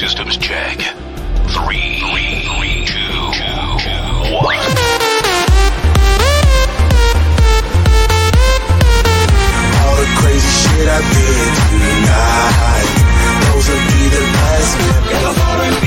systems check. Three, three, three, two, two, one. All the crazy shit I did tonight. Those will be the last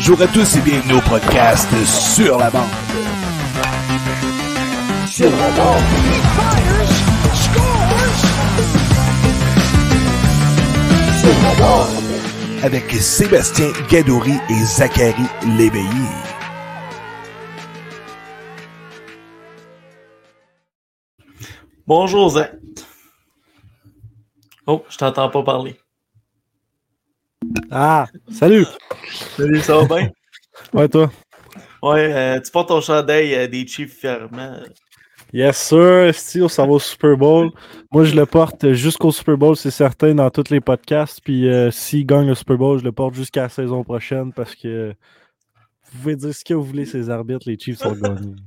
Bonjour à tous et bienvenue au podcast Sur la bande. Sur la bande. Sur la bande. Avec Sébastien Gadouri et Zachary Léveillé. Bonjour Zach. Oh, je t'entends pas parler. Ah, salut! Salut, ça va bien? Ouais, toi? Ouais, euh, tu portes ton chandail euh, des Chiefs fièrement. Yes, sir! Steve, ça va au Super Bowl. Moi, je le porte jusqu'au Super Bowl, c'est certain, dans tous les podcasts. Puis, euh, s'il gagne le Super Bowl, je le porte jusqu'à la saison prochaine parce que vous pouvez dire ce que vous voulez, ces arbitres, les Chiefs sont gagnés.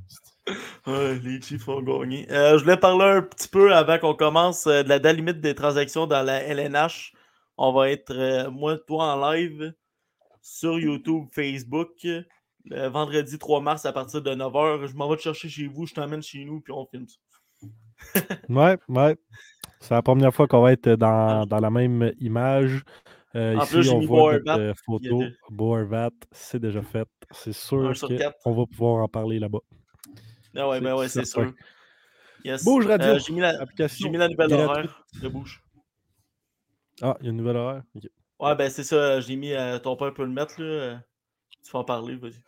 Ouais, les Chiefs ont gagné. Euh, je voulais parler un petit peu avant qu'on commence de la date limite des transactions dans la LNH. On va être, euh, moi, toi, en live sur YouTube, Facebook, le vendredi 3 mars à partir de 9h. Je m'en vais te chercher chez vous, je t'emmène chez nous, puis on filme ça. Ouais, ouais. C'est la première fois qu'on va être dans, dans la même image. Euh, En ici, plus, j'ai on mis voit notre euh, photo. a de- Boervat, c'est déjà fait. C'est sûr qu'on va pouvoir en parler là-bas. Ah ouais, C'est ben ouais, c'est sûr. Yes. Bouge Radio, Euh, j'ai mis la, application j'ai mis la nouvelle horaire de bouche. Ah, il y a une nouvelle horaire? Ok. Ouais, ben c'est ça, j'ai mis euh, ton père peut le mettre là. euh, Tu vas en parler, vas-y.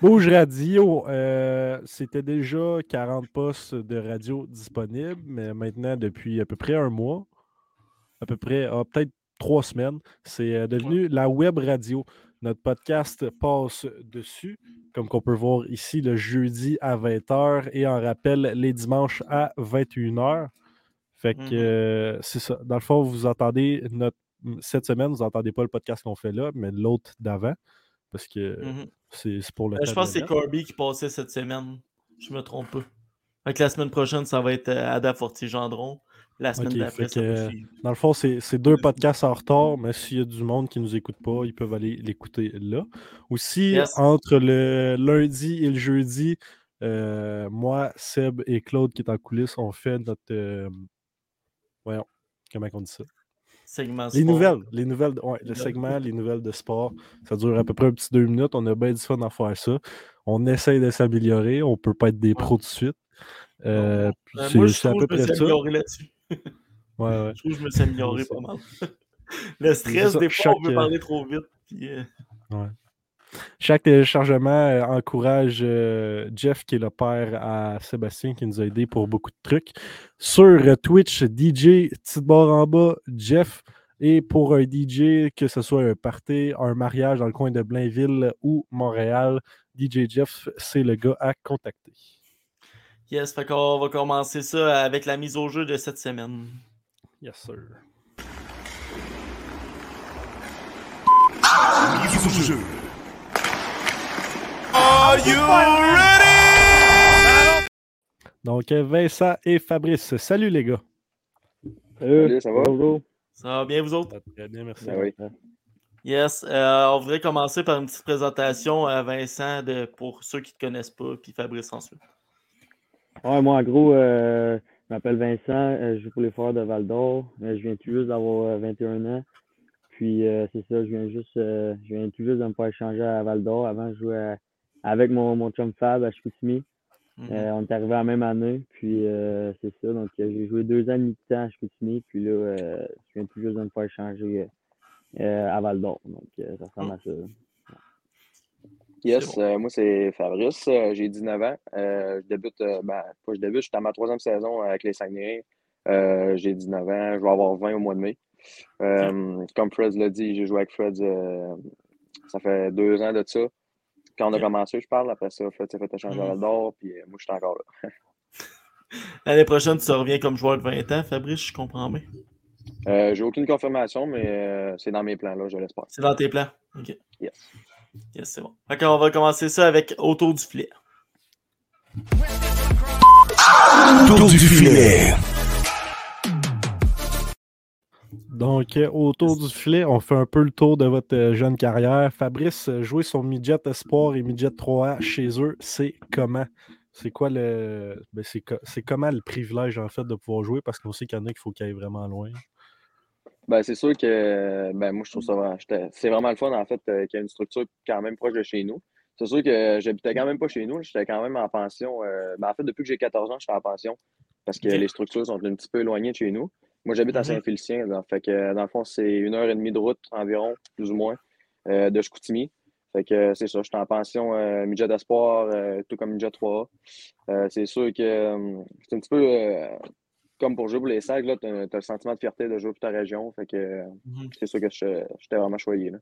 Bouge Radio, euh, c'était déjà 40 postes de radio disponibles, mais maintenant, depuis à peu près un mois, à peu près, ah, peut-être trois semaines, c'est devenu la web radio. Notre podcast passe dessus, comme qu'on peut voir ici le jeudi à 20h et en rappel les dimanches à 21h. Fait que Mhm. euh, c'est ça. Dans le fond, vous entendez notre. Cette semaine, vous n'entendez pas le podcast qu'on fait là, mais l'autre d'avant. Parce que Mhm. c'est c'est pour le Euh, je pense que c'est. Corby qui passait cette semaine. Je me trompe pas. Fait que la semaine prochaine, ça va être euh, Ada Fortier-Gendron. La semaine d'après, ça va. Dans le fond, c'est c'est deux podcasts en retard, mais s'il y a du monde qui ne nous écoute pas, ils peuvent aller l'écouter là. Aussi, Yes. entre le lundi et le jeudi, euh, moi, Seb et Claude qui est en coulisses, on fait notre. euh, voyons, comment on dit ça? Segment Les sport. nouvelles, les nouvelles, de- ouais, le segment, les nouvelles de sport. Ça dure à peu près un petit deux minutes. On a bien du fun à faire ça. On essaye de s'améliorer. On peut pas être des pros tout de suite. Euh, Euh, c'est moi, je trouve que je me près suis ça. amélioré là-dessus. Ouais, ouais. Je trouve que je me suis amélioré pas mal. Le stress, des fois, on veut euh, parler trop vite. Puis, euh, Chaque téléchargement euh, encourage euh, Jeff, qui est le père à Sébastien, qui nous a aidé pour beaucoup de trucs. Sur euh, Twitch, DJ, petite barre en bas, Jeff. Et pour un DJ, que ce soit un party, un mariage dans le coin de Blainville ou Montréal, DJ Jeff, c'est le gars à contacter. yes, fait qu'on va commencer ça avec la mise au jeu de cette semaine. Yes, sir. Mise au jeu. Donc, euh, Vincent et Fabrice, salut les gars. Salut, ça va? Bonjour. Ça va bien, vous autres? Ça va Très bien, merci. Ben oui. Yes, euh, on voudrait commencer par une petite présentation à Vincent de, pour ceux qui ne te connaissent pas, puis Fabrice ensuite. Ouais, moi, en gros, euh, je m'appelle Vincent, euh, je joue pour les Foreurs de Val d'Or. Je viens tout juste d'avoir euh, 21 ans. Puis, euh, c'est ça, je viens juste euh, je viens tout juste de me faire échanger à Val d'Or. Avant, je jouais à- avec mon, mon chum Fab à Chicoutimi. Mhm. Euh, on est arrivé à la même année. Puis, euh, c'est ça. Donc, euh, j'ai joué deux ans et demi de temps à Chicoutimi. Puis là, euh, je viens tout juste de me faire échanger euh, euh, à Val d'Or. Donc, euh, ça ressemble à ça. là. Yes, euh, moi c'est Fabrice, euh, j'ai 19 ans. Euh, je débute, euh, ben, pas je débute, je suis à ma troisième saison avec les Saguenay. Euh, j'ai 19 ans, je vais avoir 20 au mois de mai. Euh, Comme Fred l'a dit, j'ai joué avec Fred, euh, ça fait deux ans de ça. Quand on a Ok. commencé, je parle, après ça, Fred s'est fait échanger à. Val d'Or, puis euh, moi je suis encore là. L'année prochaine, tu reviens comme joueur de 20 ans, Fabrice, je comprends bien. Euh, j'ai aucune confirmation, mais euh, c'est dans mes plans, là, je l'espère. C'est dans tes plans? OK. Yes. Yes, c'est bon. Fait qu'on va commencer ça avec autour du filet. Tour du filet. Donc, autour du filet, on fait un peu le tour de votre euh, jeune carrière. Fabrice, euh, jouer son midget espoir et midget 3A chez eux, c'est comment? C'est quoi le. ben, c'est, co- c'est comment le privilège, en fait, de pouvoir jouer? Parce qu'on sait qu'il y en a qu'il faut qu'ils aillent vraiment loin. Ben, c'est sûr que ben, moi, je trouve ça vraiment. C'est vraiment le fun, en fait, euh, qu'il y a une structure quand même proche de chez nous. C'est sûr que j'habitais quand même pas chez nous. J'étais quand même en pension. ben, en fait, depuis que j'ai 14 ans, je suis en pension parce que les structures sont un petit peu éloignées de chez nous. Moi, j'habite à Mhm. Saint-Félicien. Fait que, dans le fond, c'est une heure et demie de route environ, plus ou moins, euh, de Chicoutimi. Fait que euh, c'est ça, j'étais en pension euh, midget d'espoir, euh, tout comme midget 3A. Euh, c'est sûr que c'est un petit peu comme pour jouer pour les sacs, là, tu as, le sentiment de fierté de jouer pour ta région. Fait que Mhm. c'est sûr que je- j'étais vraiment choyé. Là.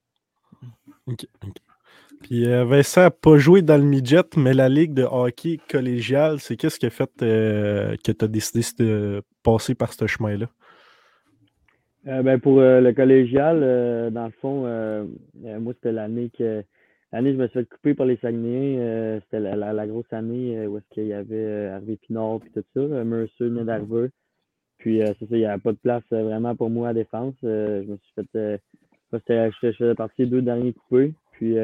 Puis Vincent n'a pas joué dans le midget, mais la ligue de hockey collégial, c'est qu'est-ce qui a fait euh, que tu as décidé de passer par ce chemin-là? Euh, ben pour euh, le collégial, euh, dans le fond, moi, c'était l'année que l'année je me suis fait couper par les Saguenayens. c'était la, la, la grosse année où est-ce qu'il y avait Harvey Pinard puis tout ça. Mercer venait d'arriver. Puis euh, c'est ça, il n'y avait pas de place vraiment pour moi à défense. Je me suis fait je, faisais partie des deux derniers coupés. Puis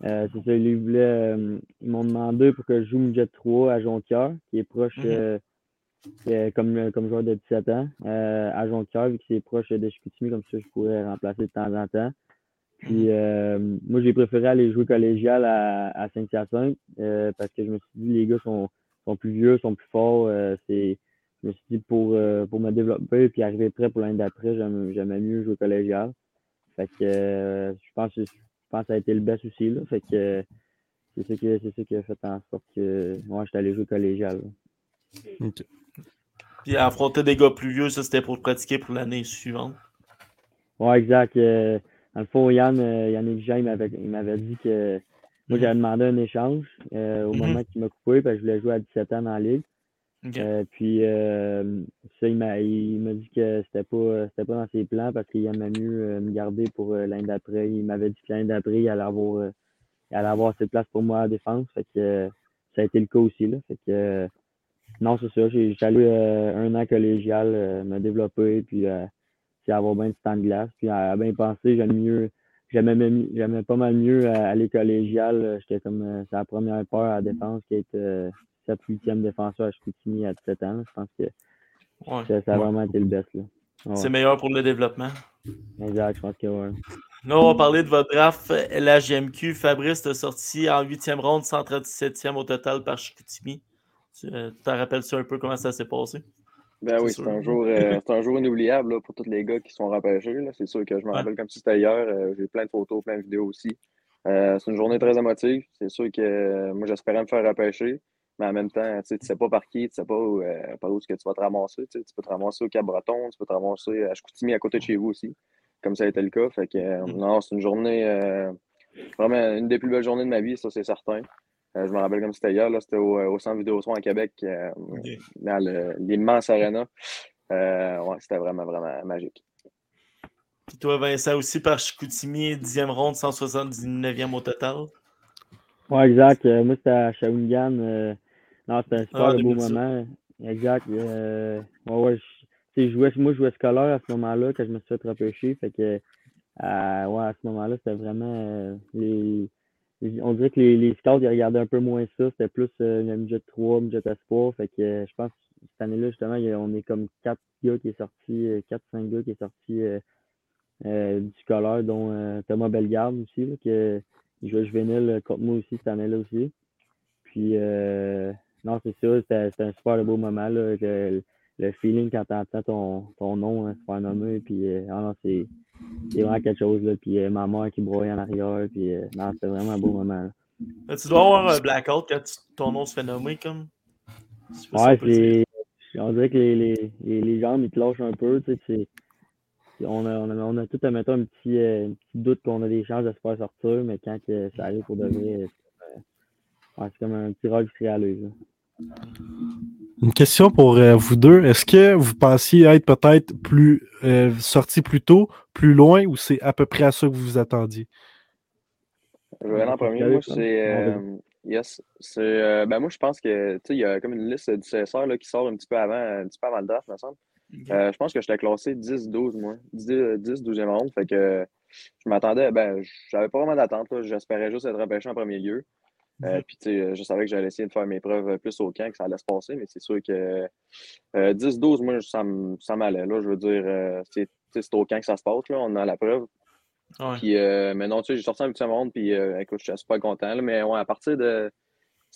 c'est ça, ils voulaient ils m'ont demandé pour que je joue midget 3 à Jonquière, qui est proche euh, comme, comme joueur de 17 ans, euh, à Jonquière, vu que c'est proche de Chicoutimi, comme ça je pourrais remplacer de temps en temps. Puis euh, moi, j'ai préféré aller jouer collégial à, à Saint-Hyacinthe euh, parce que je me suis dit les gars sont, sont plus vieux, sont plus forts. euh, c'est, je me suis dit pour, euh, pour me développer puis arriver prêt pour l'année d'après, j'aimais mieux jouer collégial. Fait que euh, je pense que je pense que ça a été le best aussi. Là. Fait que euh, c'est ça qui c'est ça qui a fait en sorte que moi j'étais allé jouer collégial. là. OK. Puis affronter des gars plus vieux, ça c'était pour te pratiquer pour l'année suivante. Ouais, exact. Euh, dans le fond, Yann, euh, Yannick Jean, il m'avait, il m'avait dit que moi, j'avais demandé un échange euh, au Mhm. moment qu'il m'a coupé, parce que je voulais jouer à 17 ans dans la ligue. Ok. Euh, puis, euh, ça, il m'a, il m'a dit que c'était pas, c'était pas dans ses plans parce qu'il aimait mieux euh, me garder pour euh, l'année d'après. Il m'avait dit que l'année d'après, il allait avoir, euh, il allait avoir pour moi à la défense. Fait que euh, ça a été le cas aussi, là. Fait que, euh, non, c'est ça. J'ai, allé euh, un an collégial, euh, me développer, puis euh, puis avoir bien de temps de glace. Puis à, à bien penser, j'aime mieux, j'aimais, même- j'aimais pas mal mieux à aller collégial. J'étais comme, euh, c'est la première peur à la défense qui est euh, 7 8e défenseur à Chicoutimi à 17 ans. là. Je pense que Ouais. ça, ça a vraiment été le best. Ouais, C'est meilleur pour le développement. exact, je pense que ouais. Là, on va parler de votre draft LHGMQ. Fabrice t'a sorti en 8e ronde, 137e au total par Chicoutimi. Tu euh, t'en rappelles-tu un peu comment ça s'est passé? Ben oui, C'est un, jour, euh, un jour inoubliable là, pour tous les gars qui sont repêchés. C'est sûr que je me Ouais. rappelle comme si c'était hier. euh, J'ai plein de photos, plein de vidéos aussi. Euh, c'est une journée très émotive. C'est sûr que moi, j'espérais me faire repêcher. Mais en même temps, tu sais, tu sais pas par qui, tu sais pas où, par où est-ce que tu vas te ramasser. Tu peux te ramasser au Cap-Breton, tu peux te ramasser à Chicoutimi à côté de chez vous aussi, comme ça a été le cas. Fait que, Mm. non, c'est une journée, vraiment une des plus belles journées de ma vie, ça c'est certain. Euh, je me rappelle comme c'était hier, là, c'était au, au Centre Vidéotron à Québec, euh, dans l'immense arena. Euh, ouais, c'était vraiment, vraiment magique. Puis toi, Vincent, aussi par Chicoutimi, 10e ronde, 179e au total. Ouais, exact. Euh, moi, c'était à Shawinigan. euh, non, c'était un super Ah, beau 2018. moment. Exact. euh, ouais, ouais, je, jouais, moi, je jouais scolaire à ce moment-là, quand je me suis fait repêcher. Fait que, euh, ouais, à ce moment-là, c'était vraiment. euh, les- on dirait que les, les scouts, ils regardaient un peu moins ça. C'était plus euh, une midget 3, midget espoir. Fait que, euh, je pense que cette année-là, justement, on est comme quatre gars qui est sorti, euh, quatre, cinq gars qui est sorti euh, euh, du scolaire, dont euh, Thomas Bellegarde aussi, là, que, il jouait juvénile euh, contre moi aussi cette année-là aussi. Puis, euh, non, c'est ça, c'était un super beau moment, là, le feeling quand tu entends ton, ton nom hein, se faire nommer, puis, euh, ah non, c'est c'est vraiment quelque chose, là. Puis, euh, ma mère qui broyait en arrière, puis, euh, non, c'était vraiment un beau moment, là. Tu dois avoir un blackout quand tu- ton nom se fait nommer, comme. Ouais, c'est. On dirait que les, les, les, les jambes, ils te lâchent un peu, tu sais, On a, on, a, on a tout, mettons, un petit, euh, un petit doute qu'on a des chances de se faire sortir, mais quand ça arrive pour de vrai, c'est comme, ouais, c'est comme un petit rock qui se réalise, là. Une question pour euh, vous deux. Est-ce que vous pensiez être peut-être plus euh, sorti plus tôt, plus loin, ou c'est à peu près à ça que vous vous attendiez? Je vais aller en premier. Moi, c'est. Euh, yes. C'est, euh, ben, moi, je pense que, tu sais, il y a comme une liste du CSR là, qui sort un petit peu avant, un petit peu avant le draft, me semble. Euh, je pense que j'étais classé 10-12, moi. 10, 10 12e ronde. Fait que je m'attendais, ben, j'avais pas vraiment d'attente. là. J'espérais juste être repêché en premier lieu. Euh, Mhm. Puis, tu sais, je savais que j'allais essayer de faire mes preuves plus au camp, que ça allait se passer, mais c'est sûr que euh, 10-12, moi, ça m'allait. Là, je veux dire, euh, c'est au camp que ça se passe. Là, on a la preuve. Ouais. Puis, euh, mais non, tu sais, j'ai sorti en 8e ronde, puis euh, écoute, j'étais super content. là. mais ouais, à partir de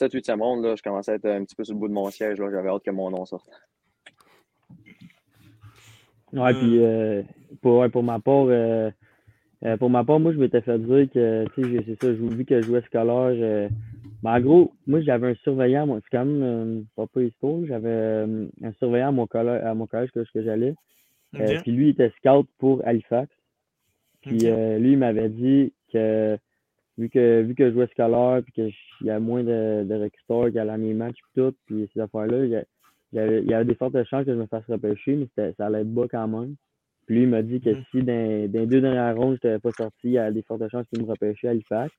7-8e ronde, là, je commençais à être un petit peu sur le bout de mon siège. là. J'avais hâte que mon nom sorte. Ouais, Euh. puis euh, pour, ouais, pour ma part, euh, pour ma part, moi, je m'étais fait dire que, tu sais, c'est ça, vu que je jouais scolaire. je- ben, en gros, moi, j'avais un surveillant, moi, c'est quand même euh, pas peu histoire, j'avais euh, un surveillant à mon collège, à mon collège que, que j'allais. Euh, puis lui, il était scout pour Halifax. Puis lui, il m'avait dit que vu que vu que je jouais scolaire, puis qu'il y a moins de, de recruteurs qui allaient à mes matchs puis tout, puis ces affaires-là, il y, avait, des fortes chances que je me fasse repêcher, mais ça allait être bas quand même. Puis lui, il m'a dit que Mhm. si dans, dans les deux dernières rondes, je n'étais pas sorti, il y avait des fortes chances qu'il me repêchait à Halifax.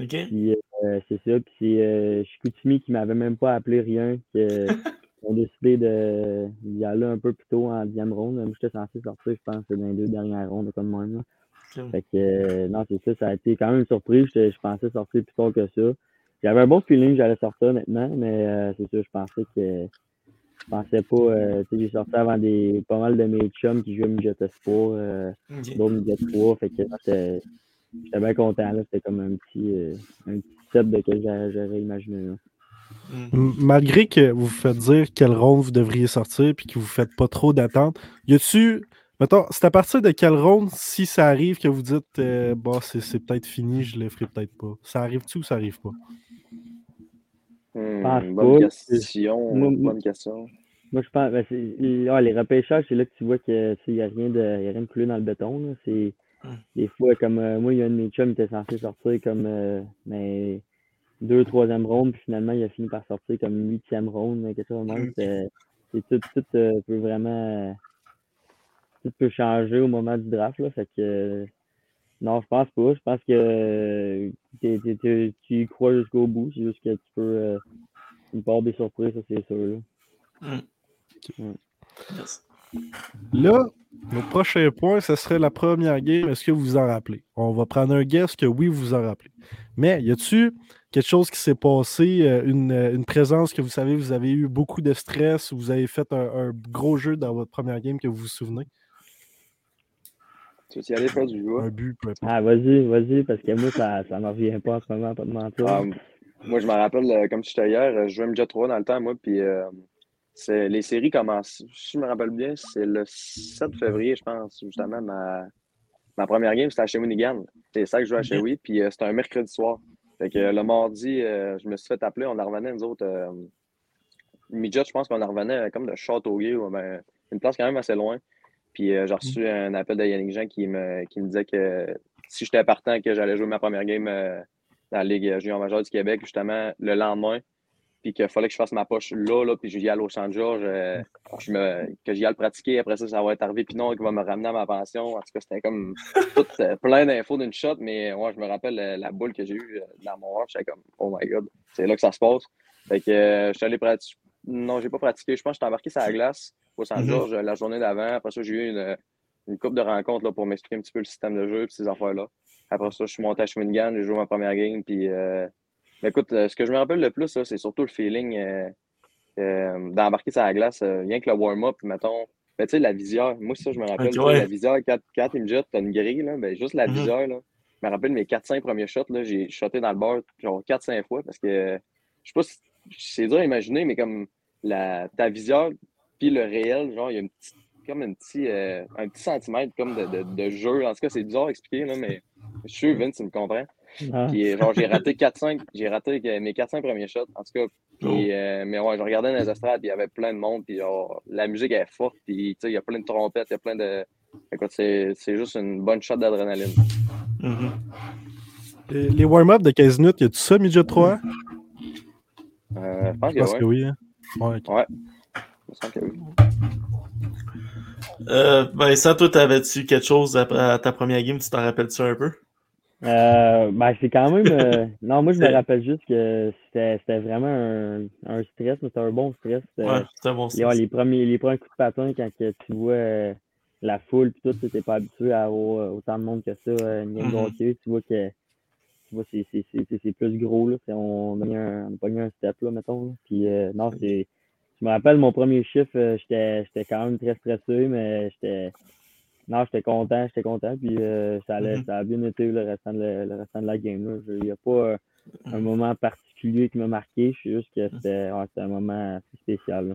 Ok. Puis euh, c'est ça. Puis c'est euh, Chicoutimi qui m'avait même pas appelé rien, que ont décidé de d'y aller un peu plus tôt en dixième ronde. Moi, j'étais censé sortir, je pense, dans les deux dernières rondes, comme moi. Là. Ok. Fait que euh, non, c'est ça, ça a été quand même une surprise. Je, je pensais sortir plus tôt que ça. J'avais un bon feeling que j'allais sortir maintenant, mais euh, c'est ça, je pensais que je pensais pas. euh, tu sais, j'ai sorti avant des pas mal de mes chums qui jouaient midget espoir, euh, d'autres midget 3. Fait que j'étais j'étais bien content. là. C'était comme un petit euh, un petit step de que j'a- j'aurais imaginé. Là. Mm. Malgré que vous vous faites dire quelle ronde vous devriez sortir puis que vous faites pas trop d'attente, y a-tu. Mettons, c'est à partir de quelle ronde, si ça arrive, que vous dites euh, bon, c'est c'est peut-être fini, je le ferai peut-être pas. Ça arrive-tu ou ça arrive pas? Hmm, pense bonne pas. question. Moi- bonne question. Moi, je pense. Ben, c'est- ah, les repêchages, c'est là que tu vois qu'il n'y a, rien de y a rien de coulé dans le béton. là. C'est Mm. des fois comme euh, moi, il y a un de mes chums qui était censé sortir comme euh, mais deux, troisième ronde, puis finalement, il a fini par sortir comme huitième ronde, mais quelque chose. Ok. C'est c'est tout, tout euh, peut vraiment. euh, tout peut changer au moment du draft. Là, fait que. Non, je pense pas. Je pense que euh, t'es- t'es- t'es- tu y crois jusqu'au bout. C'est juste que tu peux. euh, une part des surprises, ça, c'est sûr. là. Yes. Là, le prochain point, ce serait la première game. Est-ce que vous vous en rappelez? On va prendre un guess que oui, vous vous en rappelez. Mais y a-tu quelque chose qui s'est passé, euh, une, une présence que vous savez, vous avez eu beaucoup de stress, ou vous avez fait un, un gros jeu dans votre première game que vous vous souvenez? Tu veux y aller faire du joueur? Un but, peu importe. Ah, vas-y, vas-y, parce que moi, ça ne me revient pas en ce moment, pas de mentir. Ah, moi, je me rappelle, euh, comme j'étais hier, euh, je jouais MJ3 dans le temps, moi, puis euh, c'est- les séries commencent, si je me rappelle bien, c'est le 7 février, je pense, justement, ma, ma première game, c'était à Shawinigan. C'est ça que je jouais à. Shawi, puis euh, c'était un mercredi soir. Fait que euh, le mardi, euh, je me suis fait appeler, on en revenait, nous autres, euh, midget, je pense qu'on en revenait comme de Châteauguay, ou ben, une place quand même assez loin. Puis euh, j'ai reçu un appel de Yannick Jean qui me, qui me disait que si j'étais partant, que j'allais jouer ma première game euh, dans la Ligue junior majeure du Québec, justement, le lendemain, puis qu'il fallait que je fasse ma poche là, là puis j'y aille au Saint-Georges, euh, je me- que j'y le pratiquer. Après ça, ça va être Harvey Pinot qui va me ramener à ma pension. En tout cas, c'était comme tout, euh, plein d'infos d'une shot, mais ouais, je me rappelle euh, la boule que j'ai eue euh, dans mon heure. J'étais comme, oh my god, c'est là que ça se passe. Fait que euh, je suis allé pratiquer. Non, j'ai pas pratiqué. Je pense que j'étais embarqué sur la glace au Saint-Georges euh, la journée d'avant. Après ça, j'ai eu une, une coupe de rencontres là, pour m'expliquer un petit peu le système de jeu et ces affaires-là. Après ça, je suis monté à Shawinigan, j'ai joué ma première game. Puis, euh, mais écoute, euh, ce que je me rappelle le plus, c'est surtout le feeling euh, euh, d'embarquer sur la glace, rien que le warm-up, mettons. Ben, tu sais, la visière, moi, ça, je me rappelle, ouais. la visière, quand, quand il me jette, t'as une grille, là, ben, juste la Mhm. visière, là. Je me rappelle mes 4-5 premiers shots, là, j'ai shoté dans le bar genre 4-5 fois parce que, je sais pas si c'est dur à imaginer, mais comme la, ta visière puis le réel, genre, il y a une petite, comme un petit, euh, un petit centimètre comme de, de, de jeu. En tout cas, c'est bizarre à expliquer, là, mais je suis sûr, Vince, tu me comprends. Ah. Puis, genre, j'ai raté 4-5, j'ai raté euh, mes 4-5 premiers shots, en tout cas. Puis, euh, mais ouais, je regardais dans les estrades, puis il y avait plein de monde, puis genre, la musique est forte, puis tu sais, il y a plein de trompettes, il y a plein de. Écoute, c'est c'est juste une bonne shot d'adrénaline. Mhm. Les, les warm-up de 15 minutes, y a-tu ça, Midget 3? Euh, je pense Je que ouais. que oui. hein. Ouais. Ouais. Euh, Vincent, toi, t'avais-tu quelque chose après à ta première game? Tu t'en rappelles-tu un peu? Euh, ben, c'est quand même. euh, non, moi, je me rappelle juste que c'était c'était vraiment un, un stress, mais c'était un bon stress. C'était- Ouais, c'est un bon les, sens. les, premiers, les premiers coups de patin, quand que tu vois euh, la foule, puis tout, tu n'es pas habitué à avoir euh, autant de monde que ça, euh, une game de Mhm. hockey, tu vois que tu vois, c'est c'est- c'est- c'est- c'est plus gros. Là. On a mis un, on a pogné un step, là, mettons. là. Puis, euh, non, c'est. Je me rappelle mon premier chiffre, euh, j'étais j'étais quand même très stressé, mais j'étais. Non, j'étais content, j'étais content. Puis euh, ça, allait, Mhm. ça a bien été le restant de, la- le restant de la game. Il n'y a pas euh, un moment particulier qui m'a marqué. Je sais juste que c'était ouais, c'était un moment assez spécial. là.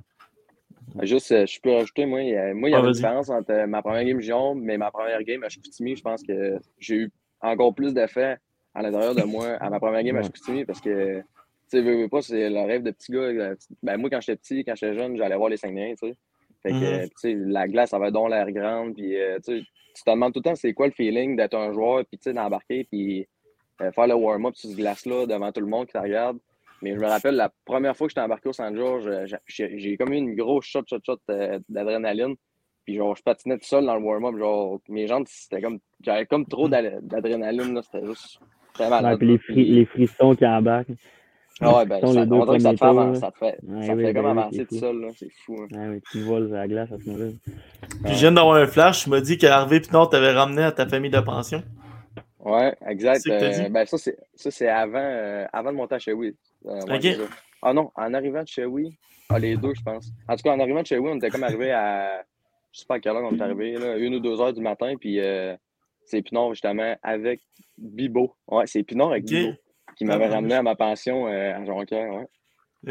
Juste, je peux rajouter, moi, il y a- moi, il y Ah, avait une vas-y. différence entre ma première game Gion mais ma première game à Chicoutimi. Je pense que j'ai eu encore plus d'effets à l'intérieur de moi à ma première game à. Chicoutimi parce que, tu sais, veux, veux pas, c'est le rêve de petit gars. euh, Ben, moi, quand j'étais petit, quand j'étais jeune, j'allais voir les Saguenayens, tu sais. Fait que, Mhm. euh, tu sais, la glace avait donc l'air grande, puis, euh, tu sais, tu te demandes tout le temps c'est quoi le feeling d'être un joueur, puis, tu sais, d'embarquer, puis euh, faire le warm-up sur ce glace-là devant tout le monde qui te regarde. Mais je me rappelle, la première fois que j'étais embarqué au Saint-Georges, j'ai- comme eu une grosse shot, shot, shot euh, d'adrénaline. Puis genre, je patinais tout seul dans le warm-up. Genre, mes jambes, c'était comme. J'avais comme trop d'al- d'adrénaline, là. C'était juste. Ouais, malade. puis les, fri- frissons qui embarquent. Ah ouais, ben, ça, on dirait que ça te fait avancer. Ça te fait, Ouais, ça te oui, fait ben comme oui, avancer tout seul, là. C'est fou. hein. Ouais, mais tu voles la glace à ce moment-là. Puis je viens d'avoir un flash, tu m'as dit que Harvey Pinot t'avait ramené à ta famille de pension. Ouais, exact. Euh, ben, ça, c'est ça, c'est avant, euh, avant de monter à Chewy. Euh, Ok. Ah non, en arrivant de Chewy, ah, les deux, je pense. En tout cas, en arrivant de Chewy, on était comme arrivé à. Je sais pas à quelle heure on est arrivé, là, une ou deux heures du matin, puis euh, c'est Pinard, justement, avec Bibo. Ouais, c'est Pinard avec. Bibo qui m'avait Ah, ramené à ma pension euh, à Jonquière. Ouais,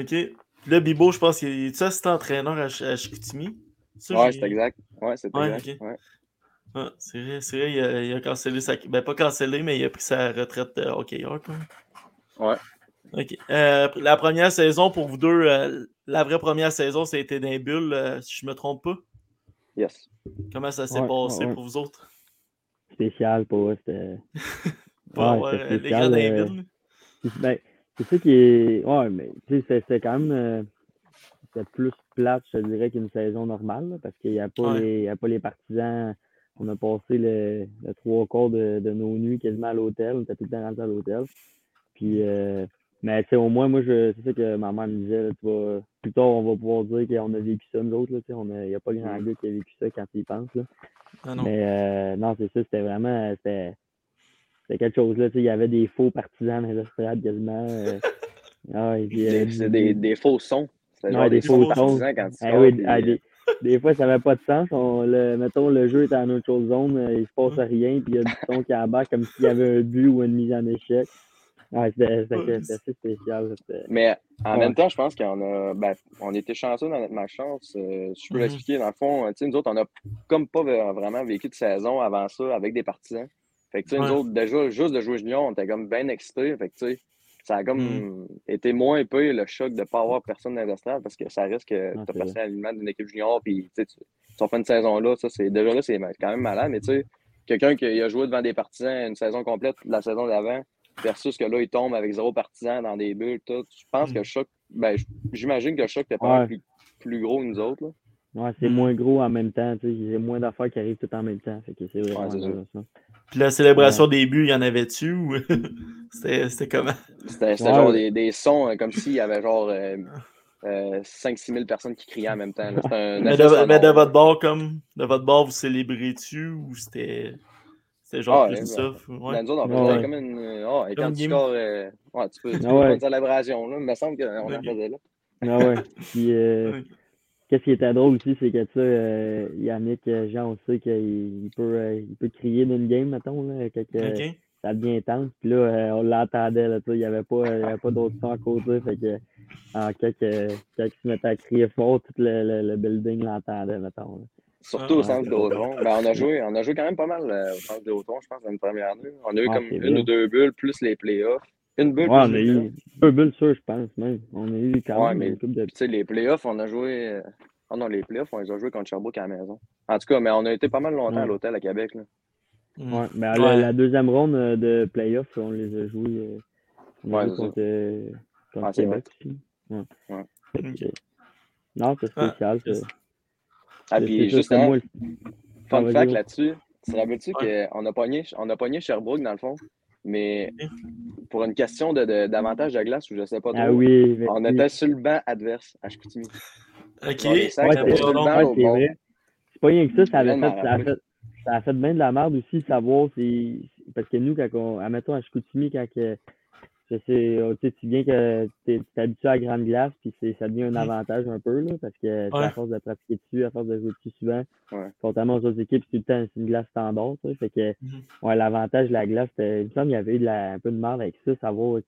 OK. Puis là, Bibo, je pense qu'il est assistant entraîneur à, Ch- à Chicoutimi? Ça, ouais c'est exact. Ouais, c'est Ouais, exact. Ouais. Ah, c'est vrai, c'est vrai, il a, il a cancellé sa. Ben, pas cancellé, mais il a pris sa retraite de hockeyeur, quoi. Ouais. OK. Euh, la première saison pour vous deux, euh, la vraie première saison, été d'un bulle, euh, si je me trompe pas? Yes. Comment ça s'est Ouais, passé ouais. pour vous autres? Spécial pour eux, c'était. Ouais, euh, les spécial, grands euh, Ben, c'est ça qui est. Ouais, mais tu sais, c'était quand même. euh, C'était plus plate, je te dirais, qu'une saison normale, là, parce qu'il n'y a, pas Ouais. les- y a pas les partisans. On a passé le, le trois quarts de, de nos nuits quasiment à l'hôtel. On était tout le temps rentrés à l'hôtel. Puis, euh, mais tu sais, au moins, moi, je, c'est ça que ma mère me disait. là, tu vas- plus tard, on va pouvoir dire qu'on a vécu ça, nous autres. là, tu sais, on a- Il n'y a pas grand gars qui a vécu ça quand il pense. Là. Ah non. Mais euh, non, c'est ça, c'était vraiment. C'était c'était quelque chose. Là, tu sais, il y avait des faux partisans dans les estrades quasiment. euh, ah, et puis, euh, Des- C'est des, des faux sons. C'était genre des des, faux faux sons. quand tu Ah sors, oui, puis, ah, euh, des, des fois, ça n'avait pas de sens. On, le, mettons, le jeu est en neutral zone, il se passe rien, puis il y a du son qui embarque comme s'il y avait un but ou une mise en échec. Ouais, c'était assez spécial. Mais en Ouais. même temps, je pense qu'on a, ben, on était chanceux dans notre malchance. Euh, si je peux Mhm. l'expliquer, dans le fond, tu sais, nous autres, on a comme pas vraiment vécu de saison avant ça avec des partisans. Fait que, tu sais, nous autres, déjà, juste de jouer junior, on était comme bien excités. Fait que, tu sais, ça a comme Mhm. été moins peu le choc de ne pas avoir personne dans l'estrade parce que ça risque que Ah, tu as c'est passé à l'alignement d'une équipe junior puis tu sais, tu tu refais une saison là. Ça, c'est, déjà là, c'est quand même malade, mais tu sais, quelqu'un qui a joué devant des partisans une saison complète la saison d'avant versus que là, il tombe avec zéro partisan dans des bulles, tout. Je pense que le choc, ben, j'imagine que le choc était pas Ouais. plus, plus gros que nous autres. Là. Ouais, c'est Mm. moins gros en même temps. tu sais, Il y a moins d'affaires qui arrivent tout en même temps. Fait que c'est vraiment c'est sûr. ça. Puis la célébration des buts, il y en avait-tu ou c'était c'était comment? C'était, c'était Ouais. genre des, des sons euh, comme s'il y avait genre euh, euh, 5-6 000 personnes qui criaient en même temps. un Mais de, mais de votre bord, comme de votre bord, vous célébrez-tu ou c'était c'était genre Ah, plus ouais, ça? Dans Ouais. nous autres, on Ouais, comme une. euh, ah, et Comme quand tu game. scores, euh, ouais, tu peux, tu peux Ah ouais. faire une célébration. Là. Il me semble qu'on en Ok. faisait là. Ah ouais. Puis, euh, qu'est-ce qui était drôle aussi, c'est que ça, euh, Yannick, euh, Jean, on sait qu'il il peut, euh, il peut crier d'une game, mettons, là, quand que Ok. ça devient intense. Puis là, euh, on l'entendait, là, tu sais, il n'y avait pas, il y avait pas d'autre son à côté. Fait que, en quelque, quand il se mettait à crier fort, tout le, le, le building l'entendait, mettons. là. Surtout Ah, au centre Vidéotron. Ben, on, a joué, on a joué quand même pas mal euh, au centre Vidéotron, je pense, dans une première année. On a eu Ah, comme une ou deux bulles plus les playoffs. Une bulle Ouais, on plus a les playoffs. eu deux bulles sûres, je pense, même. On a eu quand Ouais, même mais- une coupe de. Tu sais, les playoffs, on a joué. euh, Ah non, les playoffs, on les a joués contre Sherbrooke à la maison. En tout cas, mais on a été pas mal longtemps à l'hôtel à Québec. Là. Mm. Ouais, ben, Ouais. La, la deuxième ronde euh, de playoff, on les a joués. euh, on a joué ça. contre, euh, contre Ah, c'est Québec. Ouais. Que, Non, c'est Ah, spécial. c'est- ça. Ah, puis juste le- fun Ah, fact là-dessus, tu te rappelles-tu Ouais. qu'on a pogné, on a pogné Sherbrooke dans le fond, mais pour une question de, de- d'avantage de glace ou je sais pas trop, Ah oui, mais on oui. était sur le banc adverse à Chicoutimi. Ok. Ouais, c'est vrai. Pas rien que ça, ça, avait fait, ça, a fait, ça a fait bien de la merde aussi de savoir si. Parce que nous, quand on. Admettons à Chicoutimi, quand que. Je sais, tu sais, tu viens que tu es habitué à la grande glace, puis c'est- ça devient un avantage un peu, là, parce que tu sais, Ouais. à force de pratiquer dessus, à force de jouer dessus souvent, Ouais. contrairement aux autres équipes, c'est tout le temps c'est une glace standard, sais, fait que Mhm. ouais, l'avantage de la glace, il me semble qu'il y avait eu de la- un peu de merde avec ça, savoir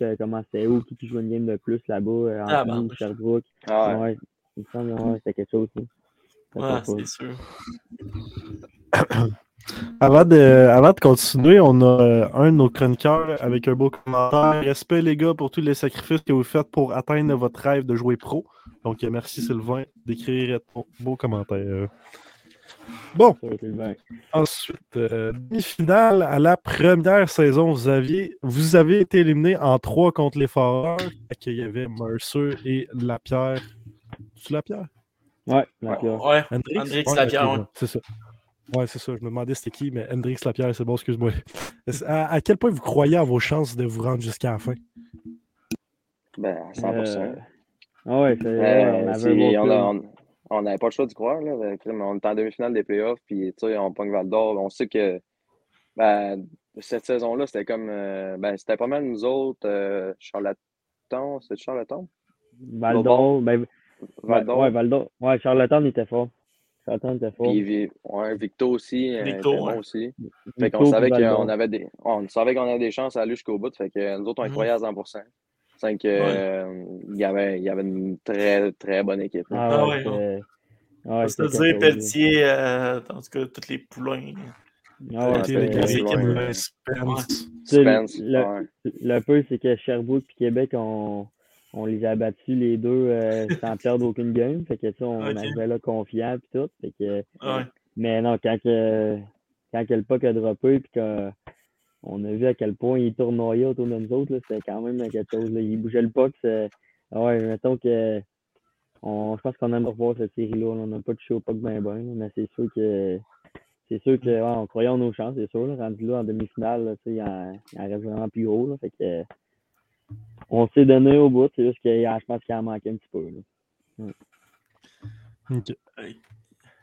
euh, comment c'était où, qui, qui jouait une game de plus là-bas, euh, Ah, ben, nous, oui. Sherbrooke. Ah, ouais. Il me semble ouais, c'était quelque chose. ça. Ça Ouais, c'est sûr. Avant de, avant de continuer, on a euh, un de nos chroniqueurs avec un beau commentaire. Respect les gars pour tous les sacrifices que vous faites pour atteindre votre rêve de jouer pro. Donc euh, merci Sylvain d'écrire ton beau commentaire. Bon, ensuite, euh, demi-finale à la première saison, vous aviez vous avez été éliminé en trois contre les Foreurs. Qu'il y avait Mercer et Lapierre. Tu Lapierre? Ouais, la pire. Ouais. Hendrix? Hendrix Ouais, Lapierre, ouais. C'est ça. Ouais, c'est ça. Je me demandais c'était qui, mais Hendrix Lapierre, c'est bon, excuse-moi. À, à quel point vous croyez à vos chances de vous rendre jusqu'à la fin? Ben, 100%. Euh, Ah ouais, Euh, on n'avait pas le choix d'y croire. Là. Fait que, On est en demi-finale des playoffs, puis tu sais, on pogne Val d'Or. On sait que ben, cette saison-là, c'était comme. euh, ben, c'était pas mal nous autres. Euh, Charlatan, c'est Charlatan? Val d'Or, ben, Val ouais, d'Or. ouais, Val d'Or. Ouais, Charlottetown était fort. Fort. Puis ouais, Victo aussi. euh, Victo, était ouais. bon aussi. Fait qu'on savait qu'on avait des. On savait qu'on avait des chances à aller jusqu'au bout. Fait que nous autres, on y Mhm. croyait à 100%. C'est que euh, il y avait, il y avait une très, très bonne équipe. Ah Ah ouais, ouais, c'était- ouais, C'est-à-dire quelque chose, Pelletier, euh, en tout cas, tous les poulains. Ah ouais, Ouais, ouais. Spence. Le, ouais. le peu, c'est que Sherbrooke et Québec, on, on les a battus les deux euh, sans perdre aucune game. Fait que on Ok. arrivait là confiant et tout. Fait que, Ouais. mais non, quand, que, quand que le puck a droppé puis qu'on a vu à quel point il tournoyait autour de nous autres, c'était quand même quelque chose. Là. Il bougeait le puck. ouais, mettons que on, je pense qu'on aime revoir cette série-là. On n'a pas touché au puck bien bien, là, mais c'est sûr que c'est sûr que ouais, on croyait en nos chances, c'est sûr. Là, rendu là en demi-finale, il en, en reste vraiment plus. Là, fait que on s'est donné au bout, c'est juste que je pense qu'il en manquait un petit peu.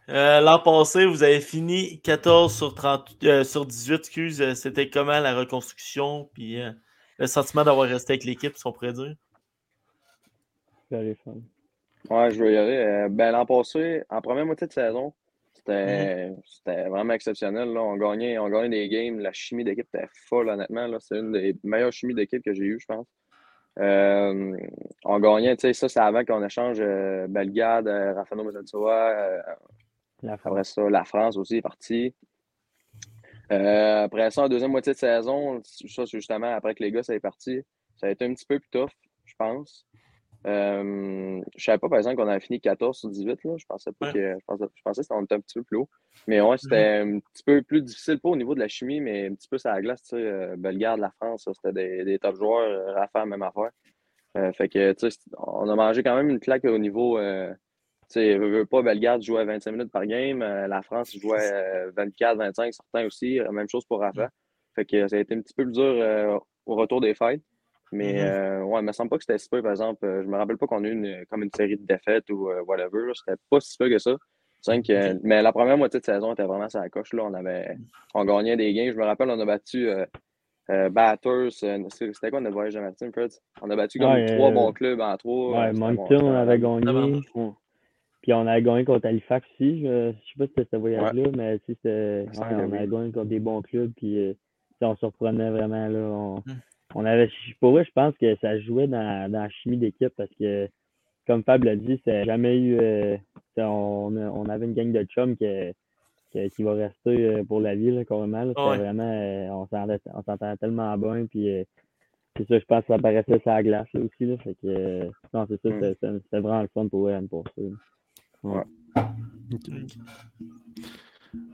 Euh, L'an passé, vous avez fini 14 sur, 30, euh, sur 18, excuse. Euh, C'était comment la reconstruction, puis euh, le sentiment d'avoir resté avec l'équipe, si on pourrait dire? Ouais, je veux y aller. Euh, ben, l'an passé, en première moitié de saison, C'était c'était vraiment exceptionnel. Là. On, gagnait, on gagnait des games. La chimie d'équipe était folle, honnêtement. C'est une des meilleures chimies d'équipe que j'ai eues, je pense. Euh, on gagnait, tu sais, ça, c'est avant qu'on échange euh, Bellegarde, euh, Rafano euh, après ça, la France aussi est partie. Euh, après ça, en deuxième moitié de saison, ça, c'est justement après que les gars, ça est parti. Ça a été un petit peu plus tough, je pense. Euh, je savais pas, par exemple, qu'on avait fini 14 sur 18. Là. Je pensais pas Ouais. que. Je pensais, je pensais qu'on était un petit peu plus haut. Mais ouais, c'était un petit peu plus difficile, pas au niveau de la chimie, mais un petit peu sur la glace. Tu sais, euh, Bellegarde, la France, c'était des, des top joueurs. euh, Rafa, même affaire. Euh, fait que, tu sais, on a mangé quand même une claque au niveau. euh, tu sais, veux, veux pas, Bellegarde jouait 25 minutes par game. la France jouait euh, 24, 25, certains aussi. Même chose pour Rafa. Fait que ça a été un petit peu plus dur au retour des fêtes. Mais Mhm. euh, ouais, il me semble pas que c'était si peu, par exemple. euh, je me rappelle pas qu'on a eu une, comme une série de défaites ou euh, whatever. C'était pas si peu que ça. Cinq, euh, mais la première moitié de saison était vraiment sur la coche. Là. On, avait, on gagnait des gains. Je me rappelle, on a battu euh, euh, Batters. euh, C'était quoi notre voyage de Martin, Fred? On a battu comme Ouais, trois euh, bons clubs en trois. Ouais, bon, Moncton, on avait gagné. On- Puis on avait gagné contre Halifax aussi. Je, je sais pas si c'était ce voyage-là, mais si que on avait gagné contre des bons clubs. Puis euh, sais, on se reprenait vraiment. Là, on, Mm. On avait, pour vrai, je pense que ça jouait dans, dans la chimie d'équipe parce que, comme Fab l'a dit, ça n'a jamais eu. euh, on, avait une gang de chums qui, qui, qui va rester euh, pour la vie, là, carrément. là. C'était Ouais. vraiment. euh, on s'entendait tellement bien. Puis. euh, c'est ça, je pense que ça apparaissait sur la glace là, aussi. Là, fait que, euh, non, c'est ça, Mm. c'était- vraiment le fun pour Anne pour ça. Ouais.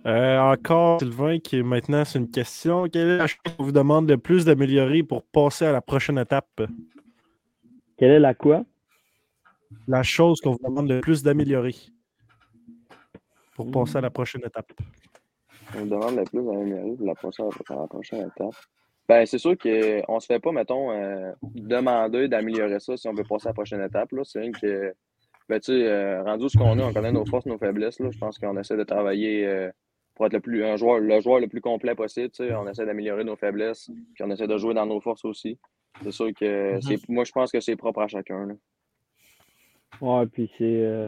Euh, encore, Sylvain, qui est maintenant, c'est une question. Quelle est la chose qu'on vous demande le plus d'améliorer pour passer à la prochaine étape? Quelle est la quoi? La chose qu'on vous demande le plus d'améliorer pour passer à la prochaine étape. On me demande le plus d'améliorer pour la prochaine, pour la prochaine étape. Ben, c'est sûr qu'on ne se fait pas, mettons, euh, demander d'améliorer ça si on veut passer à la prochaine étape. là. C'est rien que, ben, tu sais, euh, rendu ce qu'on est, on connaît nos forces, nos faiblesses. Là. Je pense qu'on essaie de travailler euh, pour être le, plus, un joueur, le joueur le plus complet possible. tu sais. On essaie d'améliorer nos faiblesses, puis on essaie de jouer dans nos forces aussi. C'est sûr que, c'est, moi, je pense que c'est propre à chacun. Là. Ouais, puis c'est euh,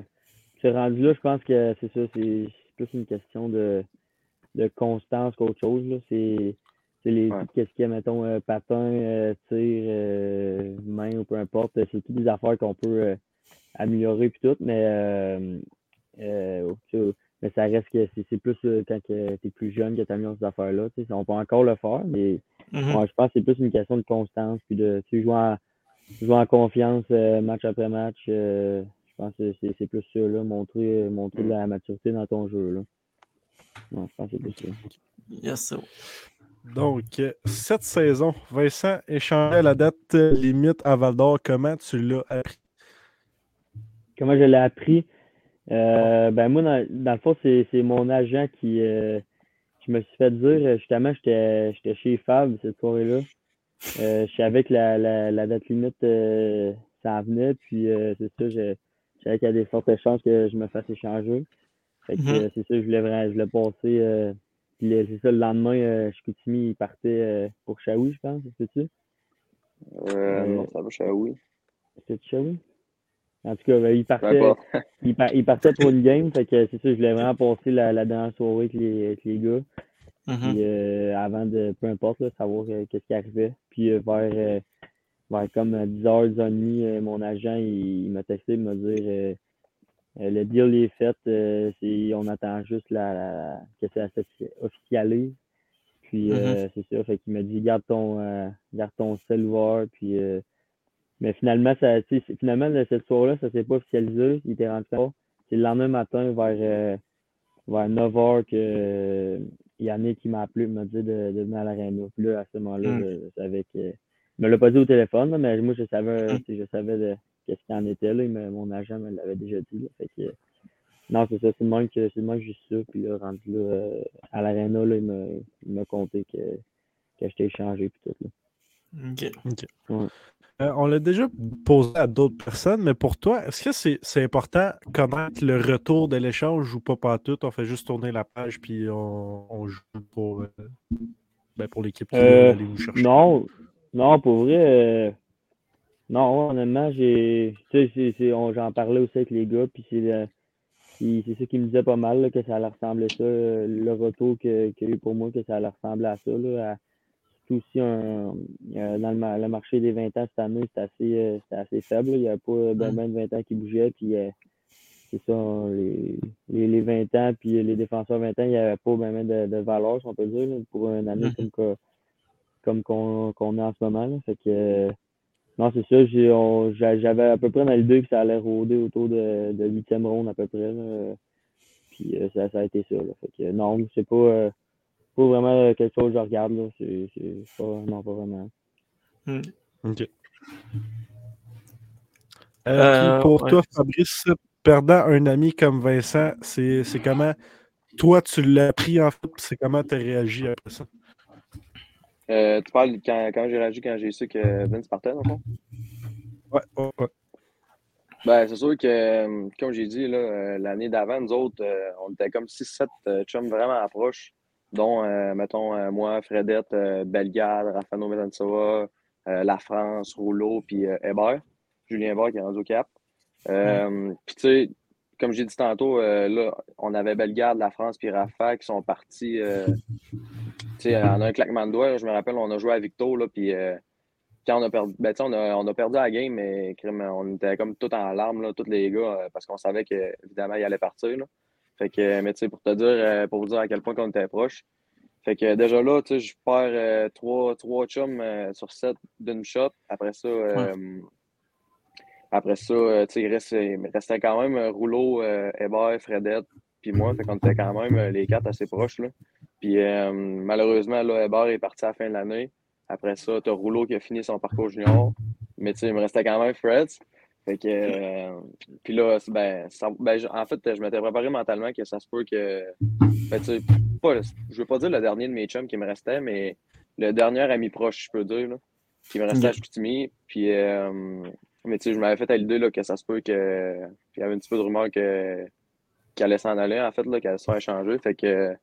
c'est rendu là, je pense que c'est ça, c'est plus une question de, de constance qu'autre chose. Là. C'est c'est les Ouais. qu'est-ce qu'il y a, mettons, patin, tir, main ou peu importe. C'est toutes des affaires qu'on peut améliorer puis tout, mais euh, euh, mais ça reste que c'est c'est plus euh, quand tu es plus jeune que tu améliores ces affaires-là. On peut encore le faire, mais Mhm. Ouais, je pense que c'est plus une question de constance, puis de tu jouer, en, jouer en confiance euh, match après match. euh, je pense que c'est c'est plus ça, là, montrer, montrer de la maturité dans ton jeu. Là. Ouais, je pense que c'est plus ça. Yes, sir. Donc, cette saison, Vincent échangeait la date limite à Val d'Or. Comment tu l'as appris? Comment je l'ai appris? Euh, ben moi, dans, dans le fond, c'est c'est mon agent qui, euh, qui me suis fait dire, euh, justement, j'étais j'étais chez Fab cette soirée-là. Euh, je savais que la, la, la date limite euh, s'en venait, puis euh, c'est ça, je, je savais qu'il y a des fortes chances que je me fasse échanger. Fait que Mhm. euh, c'est ça, je voulais vraiment, je voulais passer. Euh, puis le- c'est ça, le lendemain, euh, Chicoutimi, il partait euh, pour Shawi, je pense, c'est-tu? Euh, Euh, non, ça va, je suis oui. C'était Shawi? En tout cas, ben, il partait. il, par- il partait pour une game, fait que c'est ça, je voulais vraiment passer la, la dernière soirée avec les, avec les gars. Mhm. Puis euh, avant de, peu importe, là, savoir euh, qu'est-ce qui arrivait. Puis euh, vers, euh, vers comme euh, 10h, 10h30, euh, mon agent, il, il m'a texté, il m'a dit euh, euh, le deal est fait, euh, c'est, on attend juste la, la- que ça officialise. Puis euh, c'est ça, fait qu'il m'a dit garde ton euh, garde ton sel ouvert, puis euh, mais finalement, ça, finalement, le- cette soirée-là, ça s'est pas officialisé. Il était rendu compte. C'est le lendemain matin, vers, euh, vers 9h, que euh, Yannick qui m'a appelé, il m'a dit de, de venir à l'aréna. Puis là, à ce moment-là, Mm. je, je savais que. Il me l'a pas dit au téléphone, là, mais moi, je savais, Mm. sais, je savais de qu'est-ce qu'il en était. Là. Me- mon agent me l'avait déjà dit. Là. Fait que, non, c'est ça, c'est le même que c'est le même que j'ai su ça. Puis là, rendu là, euh, à l'aréna, il m'a il m'a compté que, que j'étais échangé puis tout. Là. Ok. Euh, on l'a déjà posé à d'autres personnes, mais pour toi, est-ce que c'est c'est important connaître le retour de l'échange ou pas pas tout? On fait juste tourner la page puis on, on joue pour, euh, ben, pour l'équipe qui Euh, aller vous chercher. Non, non, pour vrai, euh, non, honnêtement, j'ai, tu sais, c'est- c'est- on- j'en parlais aussi avec les gars, puis c'est c'est ça qui me disait pas mal, là, que ça allait ressembler à ça. Le retour que- qu'il y a eu pour moi, que ça allait ressembler à ça. Là, à- aussi un, euh, dans le, le marché des 20 ans cette année, c'était assez, euh, c'était assez faible. là. Il n'y avait pas ben, ben de 20 ans qui bougeaient. Puis euh, c'est ça, les, les, les 20 ans, puis les défenseurs 20 ans, il n'y avait pas ben, de, de valeur, si on peut dire, là, pour une année Mhm. comme, comme qu'on qu'on a en ce moment. Là. Fait que, euh, non, c'est ça. J'avais à peu près dans l'idée que ça allait rôder autour de, de 8e ronde à peu près. Puis euh, ça, ça a été ça. Fait que non, c'est pas, euh, pas vraiment quelque chose que je regarde. Là. C'est, pas, non, pas vraiment. Hmm. OK. Euh, Euh, pour ouais. toi, Fabrice, perdant un ami comme Vincent, c'est c'est comment toi tu l'as pris en fait, c'est comment tu as réagi après ça? Euh, tu parles quand, quand j'ai réagi quand j'ai su que Vince partait, dans le fond? Ouais, ouais, ouais. Ben, c'est sûr que, comme j'ai dit, là, l'année d'avant, nous autres, euh, on était comme 6-7 euh, chums vraiment proches, dont, euh, mettons, euh, moi, Fredette, euh, Bellegarde, Rafano Metansova, euh, La France, Rouleau, puis Hébert, Julien Hébert qui est rendu au Cap. Puis, tu sais, comme j'ai dit tantôt, euh, là, on avait Bellegarde, La France, puis Rafa qui sont partis, euh, tu sais, en un claquement de doigts. là, je me rappelle, on a joué à Victo, là, puis euh, quand on a perdu, ben, on a, on a perdu la game, mais on était comme tout en larmes, là, tous les gars, parce qu'on savait qu'évidemment, il allait partir. Là. Fait que, mais tu sais, pour te dire, euh, pour vous dire à quel point qu'on était proche. Fait que déjà là, tu sais, je perds euh, trois, trois chums euh, sur sept d'une shot. Après ça, après ça, tu sais, il, reste- il me restait quand même Rouleau, Hébert, Fredette, puis moi. Fait qu'on était quand même les quatre assez proches. Là. Puis euh, malheureusement, là, Hébert est parti à la fin de l'année. Après ça, tu as Rouleau qui a fini son parcours junior. Mais tu sais, il me restait quand même Fred. Fait que, euh, puis là, ben, ça- ben, en fait, je m'étais préparé mentalement que ça se peut que, ben, tu sais, pas, je veux pas dire le dernier de mes chums qui me restait, mais le dernier ami proche, je peux dire, là, qui me restait à Chicoutimi. Puis, euh, mais tu sais, je m'avais fait à l'idée là, que ça se peut que, puis il y avait un petit peu de rumeur que, qu'elle allait s'en aller, en fait, là, qu'elle allait se faire échanger. Fait que,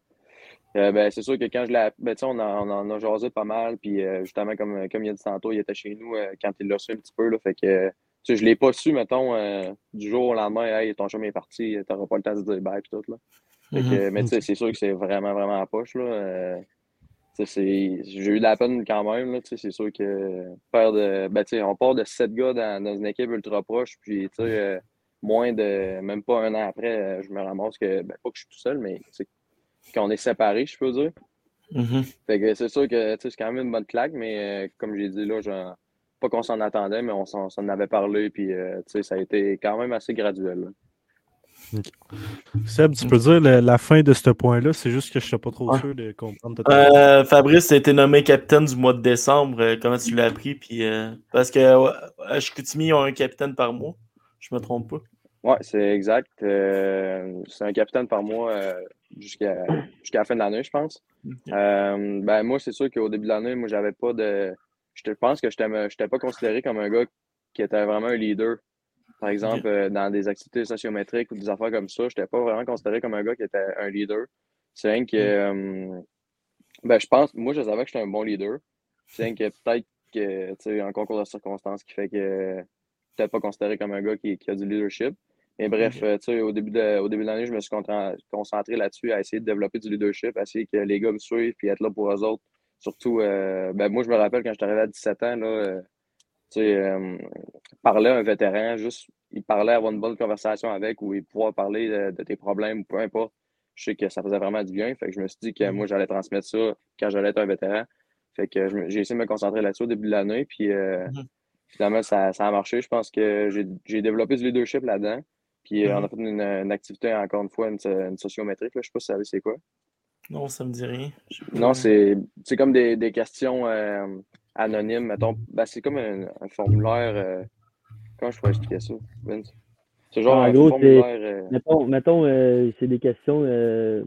euh, ben, c'est sûr que quand je l'ai. Ben, on, en- on en a jasé pas mal. Puis, euh, justement, comme, comme il a dit tantôt, il était chez nous euh, quand il l'a su un petit peu. Là, fait que, sais, je l'ai pas su, mettons, euh, du jour au lendemain. Hey, ton chum est parti, t'auras pas le temps de dire bye. Puis tout, là. Fait que, mais tu sais, c'est sûr que c'est vraiment, vraiment à poche. Là. Euh, j'ai eu de la peine quand même. Là, tu sais, c'est sûr que faire de. Ben, tu sais, on part de sept gars dans, dans une équipe ultra proche. Puis, tu sais, euh, moins de. Même pas un an après, je me ramasse que. Ben, pas que je suis tout seul, mais qu'on est séparés, je peux dire. Mhm. Fait que c'est sûr que tu sais, c'est quand même une bonne claque, mais euh, comme j'ai dit là, genre, pas qu'on s'en attendait, mais on s'en s'en avait parlé, puis euh, tu sais, ça a été quand même assez graduel. Seb, tu peux dire la fin de ce point-là, c'est juste que je ne suis pas trop sûr de comprendre. Euh, Fabrice a été nommé capitaine du mois de décembre. Euh, comment tu l'as appris? Puis, euh, parce que ouais, à Chicoutimi, ils ont un capitaine par mois. Je me trompe pas. Ouais, c'est exact. Euh, c'est un capitaine par mois euh, jusqu'à jusqu'à la fin de l'année, je pense. Euh, ben moi, c'est sûr qu'au début de l'année, moi, j'avais pas de. Je pense que je n'étais pas considéré comme un gars qui était vraiment un leader. Par exemple, euh, dans des activités sociométriques ou des affaires comme ça, je n'étais pas vraiment considéré comme un gars qui était un leader. C'est rien que. euh, ben, je pense, moi, je savais que j'étais un bon leader. C'est rien que peut-être que, tu sais, un concours de circonstances qui fait que peut-être pas considéré comme un gars qui, qui a du leadership. Mais bref, euh, tu sais, au début de, au début de l'année, je me suis concentré là-dessus à essayer de développer du leadership, à essayer que les gars me suivent puis être là pour eux autres. Surtout, euh, ben moi, je me rappelle quand je suis arrivé à 17 ans, là, euh, tu sais, euh, parler à un vétéran, juste, il parlait, avoir une bonne conversation avec ou il pouvoir parler de, de tes problèmes ou peu importe. Je sais que ça faisait vraiment du bien. Fait que je me suis dit que moi, j'allais transmettre ça quand j'allais être un vétéran. Fait que j'ai essayé de me concentrer là-dessus au début de l'année. Puis Mhm. finalement, ça, ça a marché. Je pense que j'ai développé du leadership là-dedans. Puis on Mhm. a fait une, une activité, encore une fois, une, une sociométrique. Là. Je sais pas si vous savez c'est quoi. Non, ça me dit rien. Non, c'est c'est comme des, des questions euh, anonymes. Mettons, ben, c'est comme un, un formulaire. euh, comment je pourrais expliquer ça, Vince? C'est genre En un gros, formulaire. euh, Mettons, mettons euh, c'est des questions. Euh,